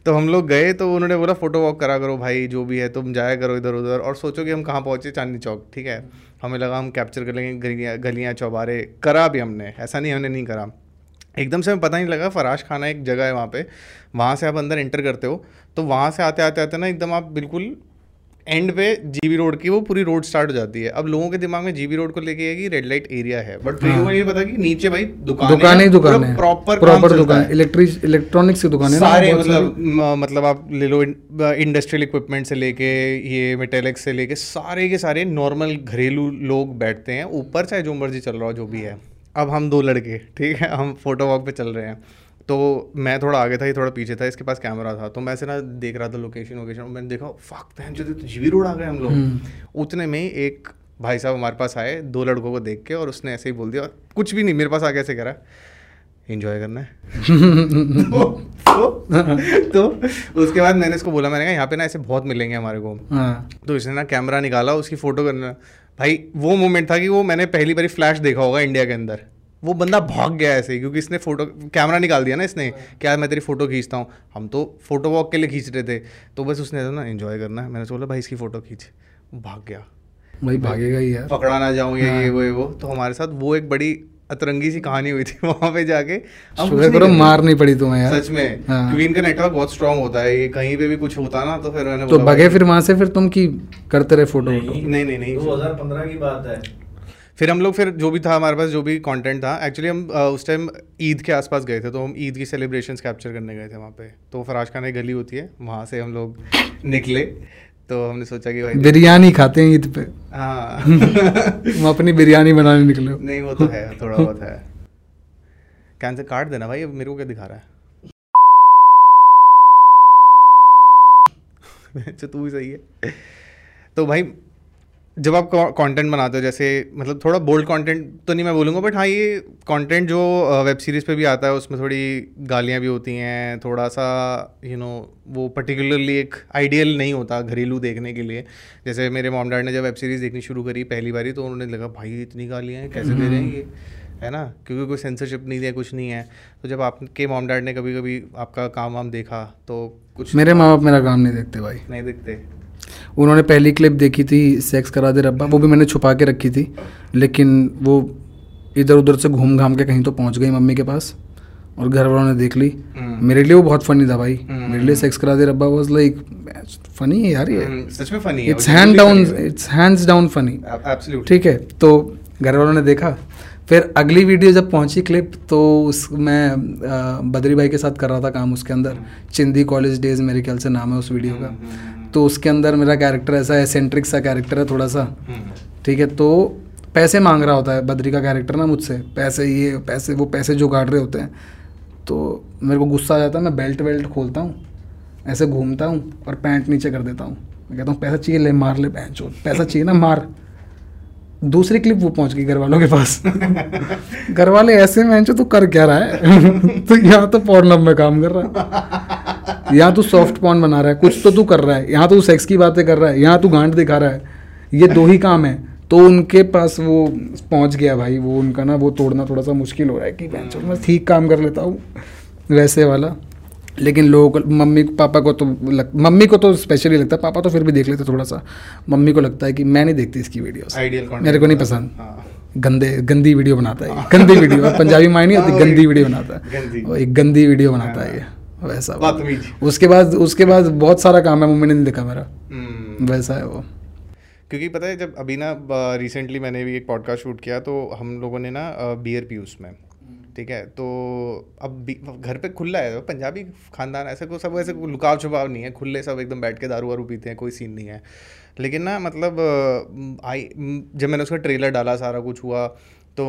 तो हम लोग गए तो उन्होंने बोला फ़ोटो वॉक करा करो भाई जो भी है तुम जाया करो इधर उधर और सोचो कि हम कहाँ पहुँचे चांदनी चौक ठीक है? हमें लगा हम कैप्चर कर लेंगे, गलियाँ गलियाँ, चौबारे, करा भी हमने। ऐसा नहीं, हमने नहीं करा। एकदम से हमें पता नहीं लगा फराश खाना एक जगह है वहाँ पे। वहाँ से आप अंदर एंटर करते हो तो वहाँ से आते आते आते ना एकदम आप बिल्कुल एंड पे जीबी रोड की वो पूरी रोड स्टार्ट हो जाती है। अब लोगों के दिमाग में जीबी रोड को लेके है कि रेड लाइट एरिया है। बट को ये पता कि नीचे भाई दुकान दुकान ही दुकान है। प्रॉपर प्रॉपर दुकान इलेक्ट्रिक इलेक्ट्रॉनिक्स की दुकान है सारे मतलब मतलब आप ले लो इंडस्ट्रियल इक्विपमेंट से लेके ये मेटेलिक्स से लेके सारे के सारे नॉर्मल घरेलू लोग बैठते हैं। ऊपर चाहे जो मर्ज़ी चल रहा हो जो भी है। अब हम दो लड़के ठीक है? हम फ़ोटो वॉक पे चल रहे हैं। तो मैं थोड़ा आगे था ये थोड़ा पीछे था इसके पास कैमरा था तो मैं ऐसे ना देख रहा था लोकेशन वोकेशन मैंने देखा फक पहन जो तो जीवी रोड आ गए हम लोग. उतने में ही एक भाई साहब हमारे पास आए दो लड़कों को देख के और उसने ऐसे ही बोल दिया कुछ भी नहीं मेरे पास आके ऐसे कह रहा इंजॉय करना है. तो, तो, तो उसके बाद मैंने इसको बोला मैंने कहा यहाँ पे ना ऐसे बहुत मिलेंगे हमारे को. हाँ। तो इसने ना कैमरा निकाला उसकी फ़ोटो करना भाई वो मोमेंट था कि वो मैंने पहली बारी फ्लैश देखा होगा इंडिया के अंदर। वो बंदा भाग गया ऐसे ही, क्योंकि इसने फ़ोटो कैमरा निकाल दिया ना इसने क्या मैं तेरी फ़ोटो खींचता हूँ। हम तो फ़ोटो वॉक के लिए खींच रहे थे। तो बस उसने ना एंजॉय करना है। मैंने बोला भाई इसकी फ़ोटो खींच। भाग गया। भाई भागेगा ही यार। पकड़ा ना जाऊँ ये हाँ। ये वो ये वो। तो हमारे साथ वो एक बड़ी अतरंगी सी कहानी हुई थी वहाँ पे जाके। नहीं करो करते। मार नहीं पड़ी तुम्हें यार। सच में। हाँ। क्योंकि इनका नेटवर्क बहुत स्ट्रांग होता है ये कहीं पे भी कुछ होता ना तो फिर मैंने तो बगे फिर वहाँ से फिर तुम की करते रहे फ़ोटो नहीं नहीं नहीं 2015 की बात है। फिर हम लोग फिर जो भी था हमारे पास जो भी कंटेंट था एक्चुअली हम उस टाइम ईद के आसपास गए थे तो हम ईद की सेलिब्रेशंस कैप्चर करने गए थे वहाँ पे। तो फराज खान एक गली होती है वहाँ से हम लोग निकले। तो हमने सोचा कि भाई बिरयानी खाते हैं ईद पे। हाँ। तुम अपनी बिरयानी बनाने निकले। नहीं वो तो है थोड़ा बहुत है। कैंसर काट देना भाई अब मेरे को क्या दिखा रहा है? अच्छा तू ही सही है। तो भाई जब आप कंटेंट बनाते हो जैसे मतलब थोड़ा बोल्ड कंटेंट तो नहीं मैं बोलूँगा बट हाँ ये कंटेंट जो वेब सीरीज़ पे भी आता है उसमें थोड़ी गालियाँ भी होती हैं थोड़ा सा यू you नो know, वो पर्टिकुलरली एक आइडियल नहीं होता घरेलू देखने के लिए। जैसे मेरे मॉम डैड ने जब वेब सीरीज़ देखनी शुरू करी पहली बारी तो उन्होंने लगा भाई इतनी गालियाँ हैं कैसे दे रहे हैं ये? है ना? क्योंकि कोई सेंसरशिप नहीं दिया कुछ नहीं है। तो जब आपके मॉम डैड ने कभी कभी आपका काम वाम देखा तो कुछ मेरे माँ बाप मेरा काम नहीं देखते भाई। नहीं देखते? उन्होंने पहली क्लिप देखी थी सेक्स करा दे रब्बा वो भी मैंने छुपा के रखी थी लेकिन वो इधर उधर से घूम घाम के कहीं तो पहुँच गई मम्मी के पास और घर वालों ने देख ली। हम्म। मेरे लिए वो बहुत फनी था भाई। मेरे लिए सेक्स करा दे रब्बा वाज लाइक फनी है यार ये। हम्म, सच में फनी है। It's hand down it's hands down funny ठीक है तो घर वालों ने देखा। फिर अगली वीडियो जब पहुँची क्लिप तो उस मैं बद्री भाई के साथ कर रहा था काम उसके अंदर। चिंदी कॉलेज डेज़ मेरे ख्याल से नाम है उस वीडियो का। तो उसके अंदर मेरा कैरेक्टर ऐसा एसेंट्रिक सा कैरेक्टर है थोड़ा सा। हम्म, ठीक है तो पैसे मांग रहा होता है बद्री का कैरेक्टर ना मुझसे। पैसे ये पैसे वो पैसे जो काट रहे होते हैं। तो मेरे को गुस्सा आ जाता है मैं बेल्ट वेल्ट खोलता हूँ ऐसे घूमता हूँ और पैंट नीचे कर देता हूँ। मैं कहता हूँ पैसा चाहिए ले मार ले पैंट चोट पैसा चाहिए ना मार। दूसरी क्लिप वो पहुँच गई घर वालों के पास। घर वाले ऐसे में तू कर क्या रहा है? तो यहाँ तो पॉर्न में काम कर रहा है। यहाँ तू सॉफ्ट पॉन बना रहा है कुछ तो तू कर रहा है यहाँ तू सेक्स की बातें कर रहा है यहाँ तू गांड दिखा रहा है ये दो ही काम है। तो उनके पास वो पहुँच गया भाई वो उनका ना वो तोड़ना थोड़ा सा मुश्किल हो रहा है कि मैं ठीक काम कर लेता हूँ वैसे वाला। लेकिन लोगों को मम्मी पापा को तो लग, मम्मी को तो स्पेशली लगता है पापा तो फिर भी देख लेते थोड़ा सा। मम्मी को लगता है कि मैं नहीं देखती इसकी वीडियोस कंटेंट मेरे को नहीं पसंद। हाँ। गंदे गंदी वीडियो बनाता है गंदी वीडियो पंजाबी मायने नहीं हाँ, होती गंदी वीडियो बनाता है। एक गंदी वीडियो बनाता है। ये। वैसा बदतमीज उसके बाद उसके बाद बहुत सारा काम है मम्मी ने नहीं देखा मेरा। हम्म, वैसा है वो। क्योंकि पता है जब अभी ना रिसेंटली मैंने भी एक पॉडकास्ट शूट किया तो हम लोगों ने ना बियर पी उसमें। ठीक है? तो अब घर पे खुला है पंजाबी खानदान ऐसे को सब ऐसे लुकाव छुपाव नहीं है। खुले सब एकदम बैठ के दारू वारू पीते हैं कोई सीन नहीं है। लेकिन ना मतलब आई जब मैंने उसका ट्रेलर डाला सारा कुछ हुआ तो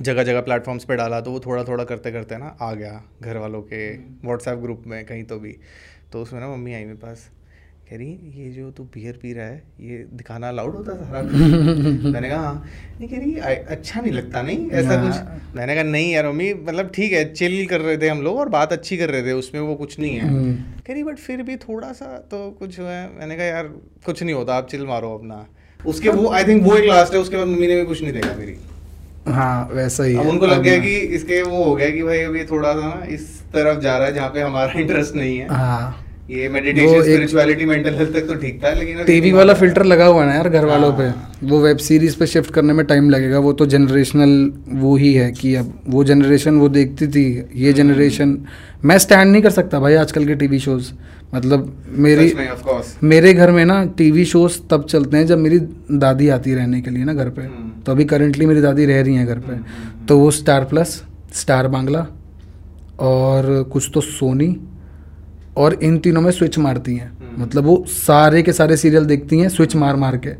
जगह जगह प्लेटफॉर्म्स पे डाला तो वो थोड़ा थोड़ा करते करते ना आ गया घर वालों के व्हाट्सएप ग्रुप में कहीं तो भी। तो उसमें ना मम्मी आई मेरे पास कह रही ये जो तू बियर पी रहा है ये दिखाना अलाउड होता है सारा मैंने कहा हाँ। नहीं कह रही अच्छा नहीं लगता नहीं? ऐसा हाँ। कुछ? मैंने कहा नहीं यार मम्मी मतलब ठीक है चिल कर रहे थे हम लोग और बात अच्छी कर रहे थे उसमें वो कुछ नहीं है। हम्म। कह रही बट फिर भी थोड़ा सा तो कुछ है। मैंने कहा यार कुछ नहीं होता आप चिल मारो अपना। उसके वो आई थिंक वो एक लास्ट है उसके बाद मम्मी ने भी कुछ नहीं देखा मेरी। हाँ वैसा ही अब उनको लग गया कि इसके वो हो गया कि भाई अभी थोड़ा सा ना इस तरफ़ जा रहा है जहाँ पे हमारा इंटरेस्ट नहीं है। हाँ। ये मेडिटेशन स्पिरिचुअलिटी मेंटल हेल्थ तक तो ठीक था लेकिन टीवी वाला फ़िल्टर लगा हुआ है ना यार घर वालों पे। हाँ। वो वेब सीरीज़ पे शिफ्ट करने में टाइम लगेगा। वो तो जनरेशनल वो ही है कि अब वो जनरेशन वो देखती थी ये जनरेशन मैं स्टैंड नहीं कर सकता भाई आजकल के टीवी शोज़ मतलब मेरी मेरे घर में ना टीवी शोज़ तब चलते हैं जब मेरी दादी आती रहने के लिए ना घर पे। हम्म। तो अभी करेंटली मेरी दादी रह रही हैं घर पे। तो वो स्टार प्लस स्टार बांग्ला और कुछ तो सोनी और इन तीनों में स्विच मारती हैं। हम्म। मतलब वो सारे के सारे सीरियल देखती हैं स्विच मार मार के।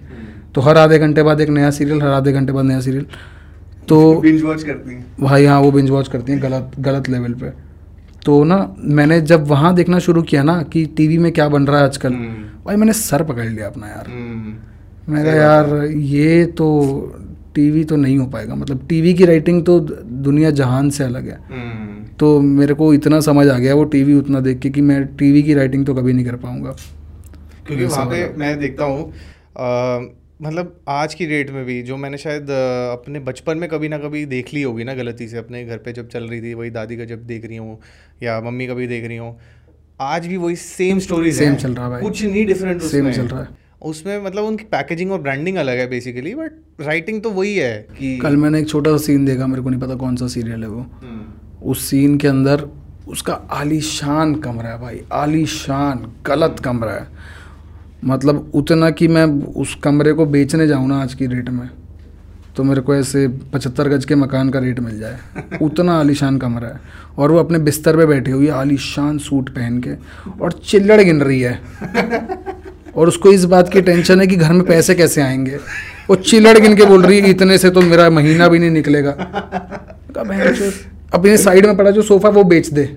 तो हर आधे घंटे बाद एक नया सीरियल हर आधे घंटे बाद नया सीरियल तो बिंज वॉच करती हैं। भाई हाँ वो बिंज वॉच करती हैं गलत गलत लेवल पे। तो ना मैंने जब वहाँ देखना शुरू किया ना कि टीवी में क्या बन रहा है आजकल हम्म। भाई मैंने सर पकड़ लिया अपना यार हम्म। मैं कहा यार ये तो टीवी तो नहीं हो पाएगा मतलब टीवी की राइटिंग तो दुनिया जहान से अलग है हम्म। तो मेरे को इतना समझ आ गया वो टीवी उतना देख के कि मैं टीवी की राइटिंग तो कभी नहीं कर पाऊँगा क्योंकि वहाँ पे मैं देखता हूँ मतलब आज की डेट में भी जो मैंने शायद अपने बचपन में कभी ना कभी देख ली होगी ना गलती से अपने घर पे जब चल रही थी वही दादी का जब देख रही हूँ या मम्मी का भी देख रही हूँ आज भी वही सेम स्टोरीज Same चल रहा है कुछ नहीं डिफरेंट Same चल रहा है। उसमें मतलब उनकी पैकेजिंग और ब्रांडिंग अलग है बेसिकली बट राइटिंग तो वही है कि कल मैंने एक छोटा सा सीन देखा मेरे को नहीं पता कौन सा सीरियल है वो। हम्म, उस सीन के अंदर उसका आलीशान कमरा है भाई आलीशान गलत कमरा है। मतलब उतना कि मैं उस कमरे को बेचने जाऊँ ना आज की रेट में तो मेरे को ऐसे पचहत्तर गज के मकान का रेट मिल जाए। उतना आलीशान कमरा है। और वो अपने बिस्तर पे बैठी हुई है आलीशान सूट पहन के और चिल्लड़ गिन रही है। और उसको इस बात की टेंशन है कि घर में पैसे कैसे आएँगे? वो चिल्लड़ गिन के बोल रही है इतने से तो मेरा महीना भी नहीं निकलेगा। कहा, "बहन अपने साइड में पड़ा जो सोफा वो बेच दे।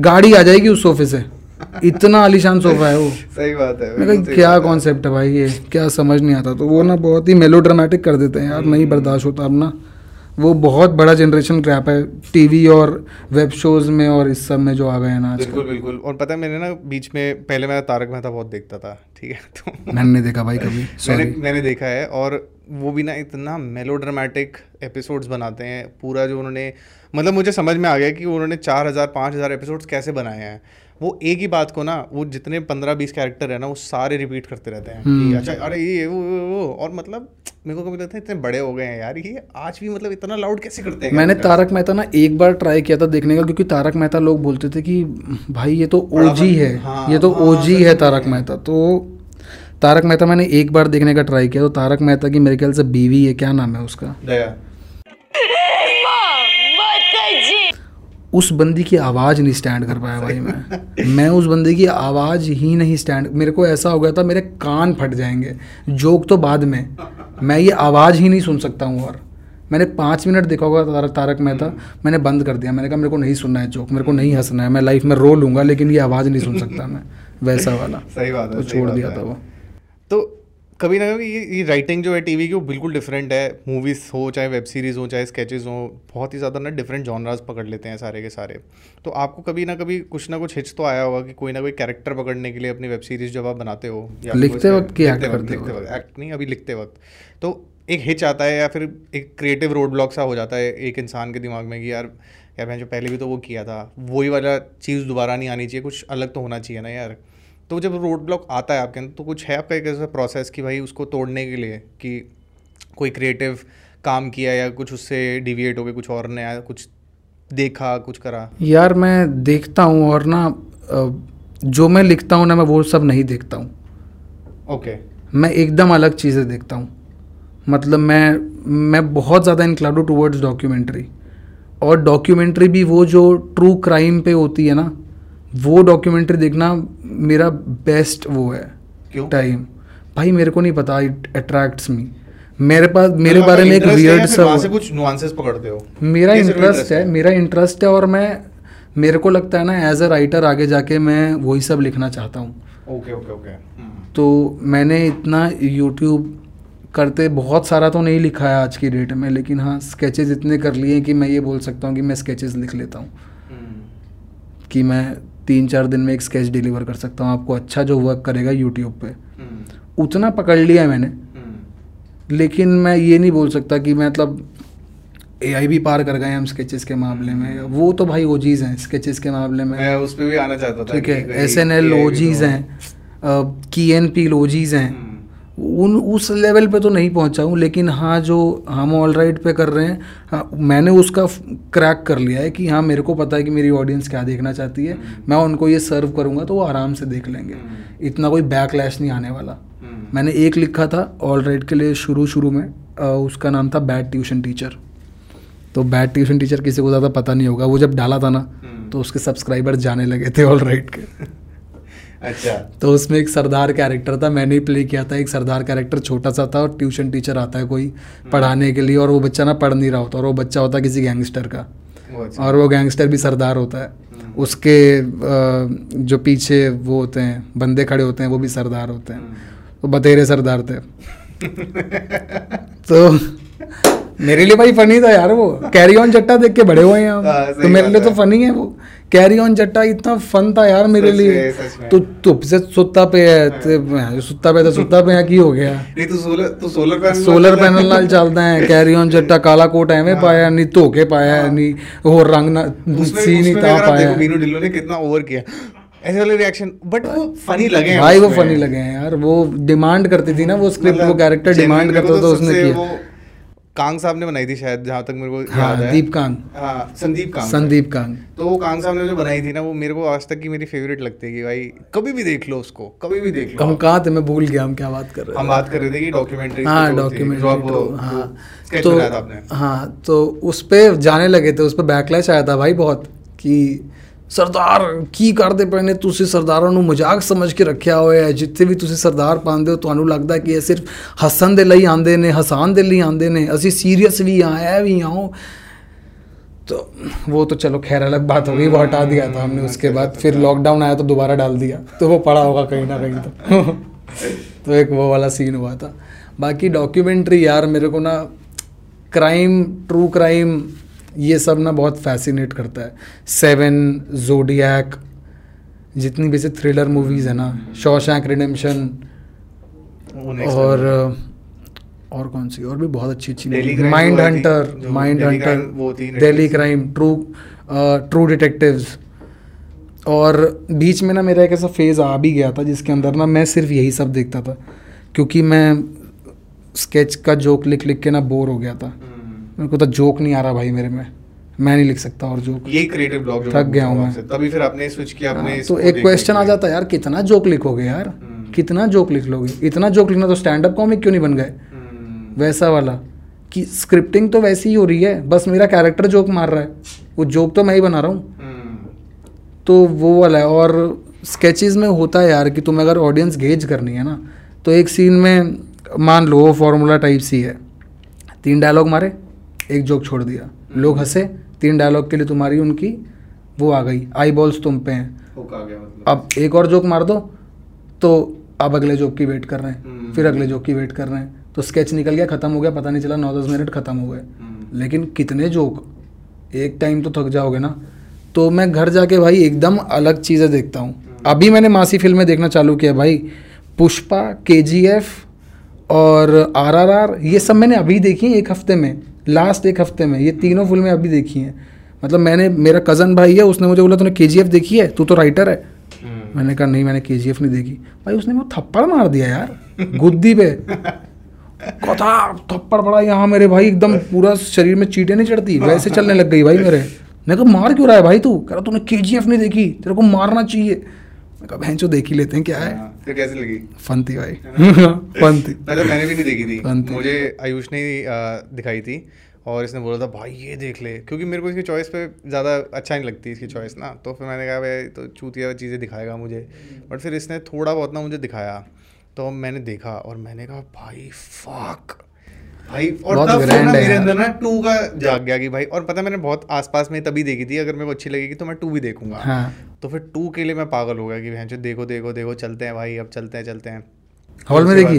गाड़ी आ जाएगी उस सोफे से। इतना आलिशान सोफा है वो। सही बात है मैं क्या कॉन्सेप्ट है। भाई ये? क्या समझ नहीं आता। तो वो ना बहुत ही मेलो ड्रामेटिक कर देते हैं यार नहीं बर्दाश्त होता अब ना। वो बहुत बड़ा जनरेशन क्रैप है टीवी और वेब शोज़ में और इस सब में जो आ गए हैं ना बिल्कुल बिल्कुल। और पता है मैंने ना बीच में पहले मैं तारक मेहता बहुत देखता था ठीक है? तो मैंने नहीं देखा भाई कभी मैंने मैंने देखा है और वो भी ना इतना मेलोड्रामेटिक एपिसोड्स बनाते हैं पूरा जो उन्होंने मतलब मुझे समझ में आ गया कि उन्होंने चार हज़ार पाँच हज़ार एपिसोड्स कैसे बनाए हैं। वो एक ही बात को ना वो जितने पंद्रह बीस कैरेक्टर है ना वो सारे रिपीट करते रहते हैं। कि अच्छा अरे ये वो वो वो और मतलब मेरे को कभी लगता है इतने बड़े हो गए हैं यार ये आज भी मतलब इतना लाउड कैसे करते हैं? मैंने तारक मेहता ना एक बार ट्राई किया था देखने का क्योंकि तारक मेहता लोग बोलते थे कि भाई ये तो ओजी है। हाँ, ये तो हाँ, ओजी है तारक मेहता। तो तारक मेहता मैंने एक बार देखने का ट्राई किया तो तारक मेहता की मेरे ख्याल से बीवी है क्या नाम है उसका? दया। उस बंदी की आवाज़ नहीं स्टैंड कर पाया भाई मैं। मैं उस बंदी की आवाज़ ही नहीं स्टैंड मेरे को ऐसा हो गया था मेरे कान फट जाएँगे। जोक तो बाद में। मैं ये आवाज़ ही नहीं सुन सकता हूँ और। मैंने पाँच मिनट देखा होगा तारक तारक मेहता। मैंने बंद कर दिया। मैंने कहा मेरे को नहीं सुनना है जोक मेरे को नहीं हंसना है। मैं लाइफ में रो लूँगा लेकिन ये आवाज़ नहीं सुन सकता मैं। वैसा वाला। सही बात है तो छोड़ दिया था वो। तो कभी ना कभी ये ये राइटिंग जो है टीवी की वो बिल्कुल डिफरेंट है। मूवीज़ हो चाहे वेब सीरीज़ हो चाहे स्केचेस हो बहुत ही ज़्यादा ना डिफरेंट जॉनराज पकड़ लेते हैं सारे के सारे। तो आपको कभी ना कभी कुछ ना कुछ हिच तो आया होगा कि कोई ना कोई कैरेक्टर पकड़ने के लिए अपनी वेब सीरीज़ जब आप बनाते हो या लिखते वक्त लिखते वक्त लिखते वक्त? वक्त एक्ट नहीं अभी लिखते वक्त। तो एक हिच आता है या फिर एक क्रिएटिव रोड ब्लॉक सा हो जाता है एक इंसान के दिमाग में कि यार यार मैंने जो पहले भी तो वो किया था वही वाला चीज़ दोबारा नहीं आनी चाहिए कुछ अलग तो होना चाहिए ना यार। तो जब रोड ब्लॉक आता है आपके अंदर तो कुछ है आपका एक ऐसा प्रोसेस कि भाई उसको तोड़ने के लिए कि कोई क्रिएटिव काम किया या कुछ उससे डिविएट हो गया कुछ और नया कुछ देखा कुछ करा? यार मैं देखता हूँ और ना जो मैं लिखता हूँ ना मैं वो सब नहीं देखता हूँ। Okay okay. मैं एकदम अलग चीज़ें देखता हूँ। मतलब मैं मैं बहुत ज़्यादा इंक्लाउड टूवर्ड्स डॉक्यूमेंट्री और डॉक्यूमेंट्री भी वो जो ट्रू क्राइम पे होती है ना वो डॉक्यूमेंट्री देखना मेरा बेस्ट वो है. क्यों? टाइम भाई मेरे को नहीं पता इट अट्रैक्ट्स मी मेरे पास मेरे मतलब बारे में एक वियर्ड सा से कुछ नुआंसेस पकड़ते हो? मेरा इंटरेस्ट है मेरा इंटरेस्ट है और मैं मेरे को लगता है ना एज अ राइटर आगे जाके मैं वही सब लिखना चाहता हूँ. ओके ओके ओके तो मैंने इतना यूट्यूब करते बहुत सारा तो नहीं लिखा है आज की डेट में लेकिन हाँ स्केचेस इतने कर लिए कि मैं ये बोल सकता हूँ कि मैं स्केचेस लिख लेता हूँ. कि मैं तीन चार दिन में एक स्केच डिलीवर कर सकता हूँ आपको अच्छा जो वर्क करेगा यूट्यूब पे। उतना पकड़ लिया है मैंने। लेकिन मैं ये नहीं बोल सकता कि मतलब एआई भी पार कर गए हम स्केचेस के मामले में। वो तो भाई ओजीज हैं स्केचेस के मामले में। मैं उस पर भी आना चाहता था ठीक है एस एन एल ओ जीज ओजीज हैं की एन पी लोजीज हैं। हम्म, उन उस लेवल पे तो नहीं पहुँचा हूँ लेकिन हाँ जो हम ऑल राइट पे कर रहे हैं हाँ, मैंने उसका क्रैक कर लिया है कि हाँ मेरे को पता है कि मेरी ऑडियंस क्या देखना चाहती है। मैं उनको ये सर्व करूँगा तो वो आराम से देख लेंगे। इतना कोई बैकलैश नहीं आने वाला। हम्म, मैंने एक लिखा था ऑल राइट के लिए शुरू शुरू में अ, उसका नाम था बैड ट्यूशन टीचर तो बैड ट्यूशन टीचर किसी को ज़्यादा पता नहीं होगा वो जब डाला था ना हम्म। तो उसके सब्सक्राइबर जाने लगे थे ऑल राइट के। अच्छा। तो उसमें एक सरदार कैरेक्टर था मैंने ही प्ले किया था। एक सरदार कैरेक्टर छोटा सा था और ट्यूशन टीचर आता है कोई पढ़ाने के लिए और वो बच्चा ना पढ़ नहीं रहा होता और वो बच्चा होता है किसी गैंगस्टर का। अच्छा। और वो गैंगस्टर भी सरदार होता है। उसके जो पीछे वो होते हैं बंदे खड़े होते हैं वो भी सरदार होते हैं। तो बतेरे सरदार थे। तो मेरे लिए भाई फनी था यार वो। कैरी ऑन जट्टा देख के बड़े हुए हैं हाँ, तो मेरे लिए तो फनी है वो। कैरी ऑन जट्टा इतना फन था यार मेरे सच लिए में, सच में। तो तुप से सुत्ता पे है ते मैं सुत्ता पे तो सुत्ता पे है की हो गया नहीं तू सोलर तू सोलर पैनल सोलर पैनल ਨਾਲ ਚੱਲਦਾ ਹੈ ਕੈਰੀ ਔਨ ਜੱਟਾ ਕਾਲਾ ਕੋਟ ਐਵੇਂ ਪਾਇਆ ਨਹੀਂ ਧੋ ਕੇ ਪਾਇਆ ਨਹੀਂ ਹੋਰ ਰੰਗ ਨਾ उसमें ਸੀ ਨਹੀਂ उसमें ਤਾਂ अगर आप पाया देखो बीनू ढिल्लो ने कितना ओवर किया ऐसे वाले रिएक्शन बट वो फनी लगे हैं भाई वो उसमें। फनी लगे हैं यार वो डिमांड करती थी ना वो स्क्रिप्ट मतलब वो कैरेक्टर genuine डिमांड मेरे करता को था तो उसने सबसे किया वो कांग साहब ने बनाई थी शायद जहाँ तक मेरे को हाँ याद है। दीप कांग। हाँ संदीप कांग। संदीप कांग। तो वो कांग साहब ने जो बनाई थी ना वो मेरे को आज तक की मेरी फेवरेट लगती है कि भाई कभी भी देख लो उसको कभी भी देख लो। हम कहाँ थे? मैं भूल गया हम क्या बात कर रहे हम बात कर रहे थे कि डॉक्यूमेंट्री हाँ डॉक्यूमेंट्री हाँ। तो बनाया था आपने। हाँ तो उस पे जाने लगे थे उस पर बैकलैश आया था भाई बहुत कि ਸਰਦਾਰ ਕੀ ਕਰਦੇ ਪਏ ਨੇ ਤੁਸੀਂ ਸਰਦਾਰਾਂ ਨੂੰ ਮਜ਼ਾਕ ਸਮਝ ਕੇ ਰੱਖਿਆ ਹੋਇਆ ਹੈ ਜਿੱਥੇ ਵੀ ਤੁਸੀਂ ਸਰਦਾਰ ਪਾਉਂਦੇ ਹੋ ਤੁਹਾਨੂੰ ਲੱਗਦਾ ਕਿ ਇਹ ਸਿਰਫ ਹੱਸਣ ਦੇ ਲਈ ਆਉਂਦੇ ਨੇ ਹਸਾਨ ਦੇ ਲਈ ਆਉਂਦੇ ਨੇ ਅਸੀਂ ਸੀਰੀਅਸ ਵੀ ਆ ਐ ਵੀ ਆਓ तो वो तो चलो खैर अलग बात हो गई वो हटा दिया था हमने उसके बाद फिर लॉकडाउन आया तो दोबारा डाल दिया तो वो पड़ा होगा कहीं ना कहीं तो तो एक वो वाला सीन हुआ था बाकी डॉक्यूमेंट्री यार मेरे को ना क्राइम ट्रू क्राइम ये सब ना बहुत फैसिनेट करता है। सेवन जोडियक जितनी भी से थ्रिलर मूवीज़ है ना शॉशैंक रिडेम्पशन और और कौन सी? और भी बहुत अच्छी अच्छी mindhunter mindhunter Delhi crime true true detectives और बीच में ना मेरा एक ऐसा फ़ेज़ आ भी गया था जिसके अंदर ना मैं सिर्फ़ यही सब देखता था क्योंकि मैं स्केच का जोक लिख लिख के ना बोर हो गया था। हम्म। मेरे को तो जोक नहीं आ रहा भाई मेरे में। मैं नहीं लिख सकता और जोक यही क्रिएटिव ब्लॉग थक गया हूँ मैं। तभी फिर आपने स्विच किया अपने हाँ, तो एक क्वेश्चन आ जाता है यार कितना जोक लिखोगे यार? हम्म। कितना जोक लिख लोगे? इतना जोक लिखना तो स्टैंड अप कॉमिक क्यों नहीं बन गए? हम्म। वैसा वाला। कि स्क्रिप्टिंग तो वैसी ही हो रही है बस मेरा कैरेक्टर जोक मार रहा है। वो जोक तो मैं ही बना रहा हूँ। हम्म। तो वो वाला है और स्केचेस में होता है यार कि तुम्हें अगर ऑडियंस गेज करनी है ना तो एक सीन में मान लो वो फॉर्मूला टाइप सी है। तीन डायलॉग मारे एक जोक छोड़ दिया। लोग हंसे तीन डायलॉग के लिए तुम्हारी उनकी वो आ गई आई बॉल्स तुम पे हैं। मतलब। अब एक और जोक मार दो तो अब अगले जोक की वेट कर रहे हैं। हम्म। फिर अगले जोक की वेट कर रहे हैं। तो स्केच निकल गया खत्म हो गया पता नहीं चला नौ दस मिनट खत्म हो गए। हम्म। लेकिन कितने जोक एक टाइम तो थक जाओगे ना। तो मैं घर जाके भाई एकदम अलग चीज़ें देखता हूँ। अभी मैंने मासी फ़िल्में देखना चालू किया भाई। पुष्पा के और आर ये सब मैंने अभी देखी एक हफ़्ते में। लास्ट एक हफ़्ते में ये तीनों फ़िल्में अभी देखी हैं। मतलब मैंने मेरा कज़न भाई है उसने मुझे बोला तूने के देखी है? तू तो राइटर है. हम्म। मैंने कहा नहीं मैंने के नहीं देखी। भाई उसने वो थप्पड़ मार दिया यार गुद्दी पे। कथा थप्पड़ पड़ा यहाँ मेरे भाई एकदम पूरा शरीर में चीटें नहीं चढ़ती वैसे चलने लग गई भाई मेरे। मैं कहा मार क्यों रहा है भाई तू? कह रहा तूने के नहीं देखी तेरे को मारना चाहिए। कहा बहन देख ही लेते हैं क्या है? हाँ, फिर कैसे लगी? फन थी भाई। फन थी मतलब मैंने भी नहीं देखी थी। मुझे आयुष ने दिखाई थी और इसने बोला था भाई ये देख ले। क्योंकि मेरे को इसकी चॉइस पे ज़्यादा अच्छा नहीं लगती इसकी चॉइस ना। तो फिर मैंने कहा भाई तो चूतिया चीज़ें दिखाएगा मुझे। बट फिर इसने थोड़ा बहुत ना मुझे दिखाया। तो मैंने देखा और मैंने कहा भाई फक भाई और बहुत तब है मेरे अंदर ना टू का जाग गया कि भाई और पता है मैंने बहुत आसपास में तभी देखी थी अगर मेरे को अच्छी लगेगी तो मैं टू भी देखूँगा। हाँ। तो फिर टू के लिए मैं पागल हो गया कि भैंचो देखो देखो देखो चलते हैं भाई अब चलते हैं चलते हैं। हॉल में देखी?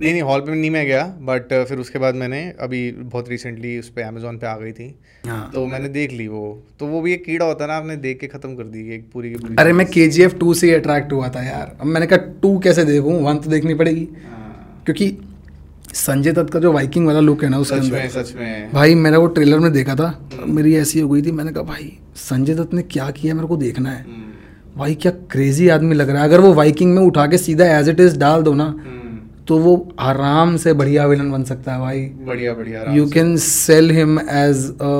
नहीं नहीं हॉल पे नहीं मैं गया बट फिर उसके बाद मैंने अभी बहुत रिसेंटली उस पर अमेजोन पे आ गई थी। हाँ। तो मैंने देख ली वो। तो वो भी एक कीड़ा होता ना आपने देख के खत्म कर दी एक पूरी की पूरी अरे मैं के जी एफ़ टू से अट्रैक्ट हुआ था यार। अब मैंने कहा टू कैसे देखूँ? वन तो देखनी पड़ेगी। हाँ, क्योंकि संजय दत्त का जो वाइकिंग वाला लुक है ना उसके अंदर। सच में। भाई मैंने वो ट्रेलर में देखा था। मेरी ऐसी हो गई थी मैंने कहा भाई संजय दत्त ने क्या किया मेरे को देखना है। हम्म, भाई क्या क्रेजी आदमी लग रहा है। अगर वो वाइकिंग में उठा के सीधा एज इट इज़ डाल दो ना हम्म, तो वो आराम से बढ़िया विलन बन सकता है भाई। बढ़िया बढ़िया you can sell him as a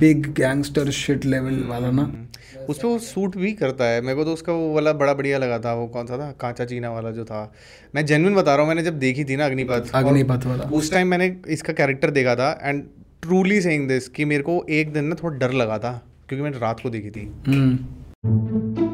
big gangster shit level वाला ना। हम्म, उस पर वो सूट भी करता है। मेरे को तो उसका वो वाला बड़ा बढ़िया लगा था। वो कौन सा था? कांचा चीना वाला जो था। मैं जेनविन बता रहा हूँ मैंने जब देखी थी ना अग्निपथ अग्निपथ वाला। उस टाइम मैंने इसका कैरेक्टर देखा था एंड ट्रूली सेइंग दिस कि मेरे को एक दिन ना थोड़ा डर लगा था क्योंकि मैंने रात को देखी थी। हम्म।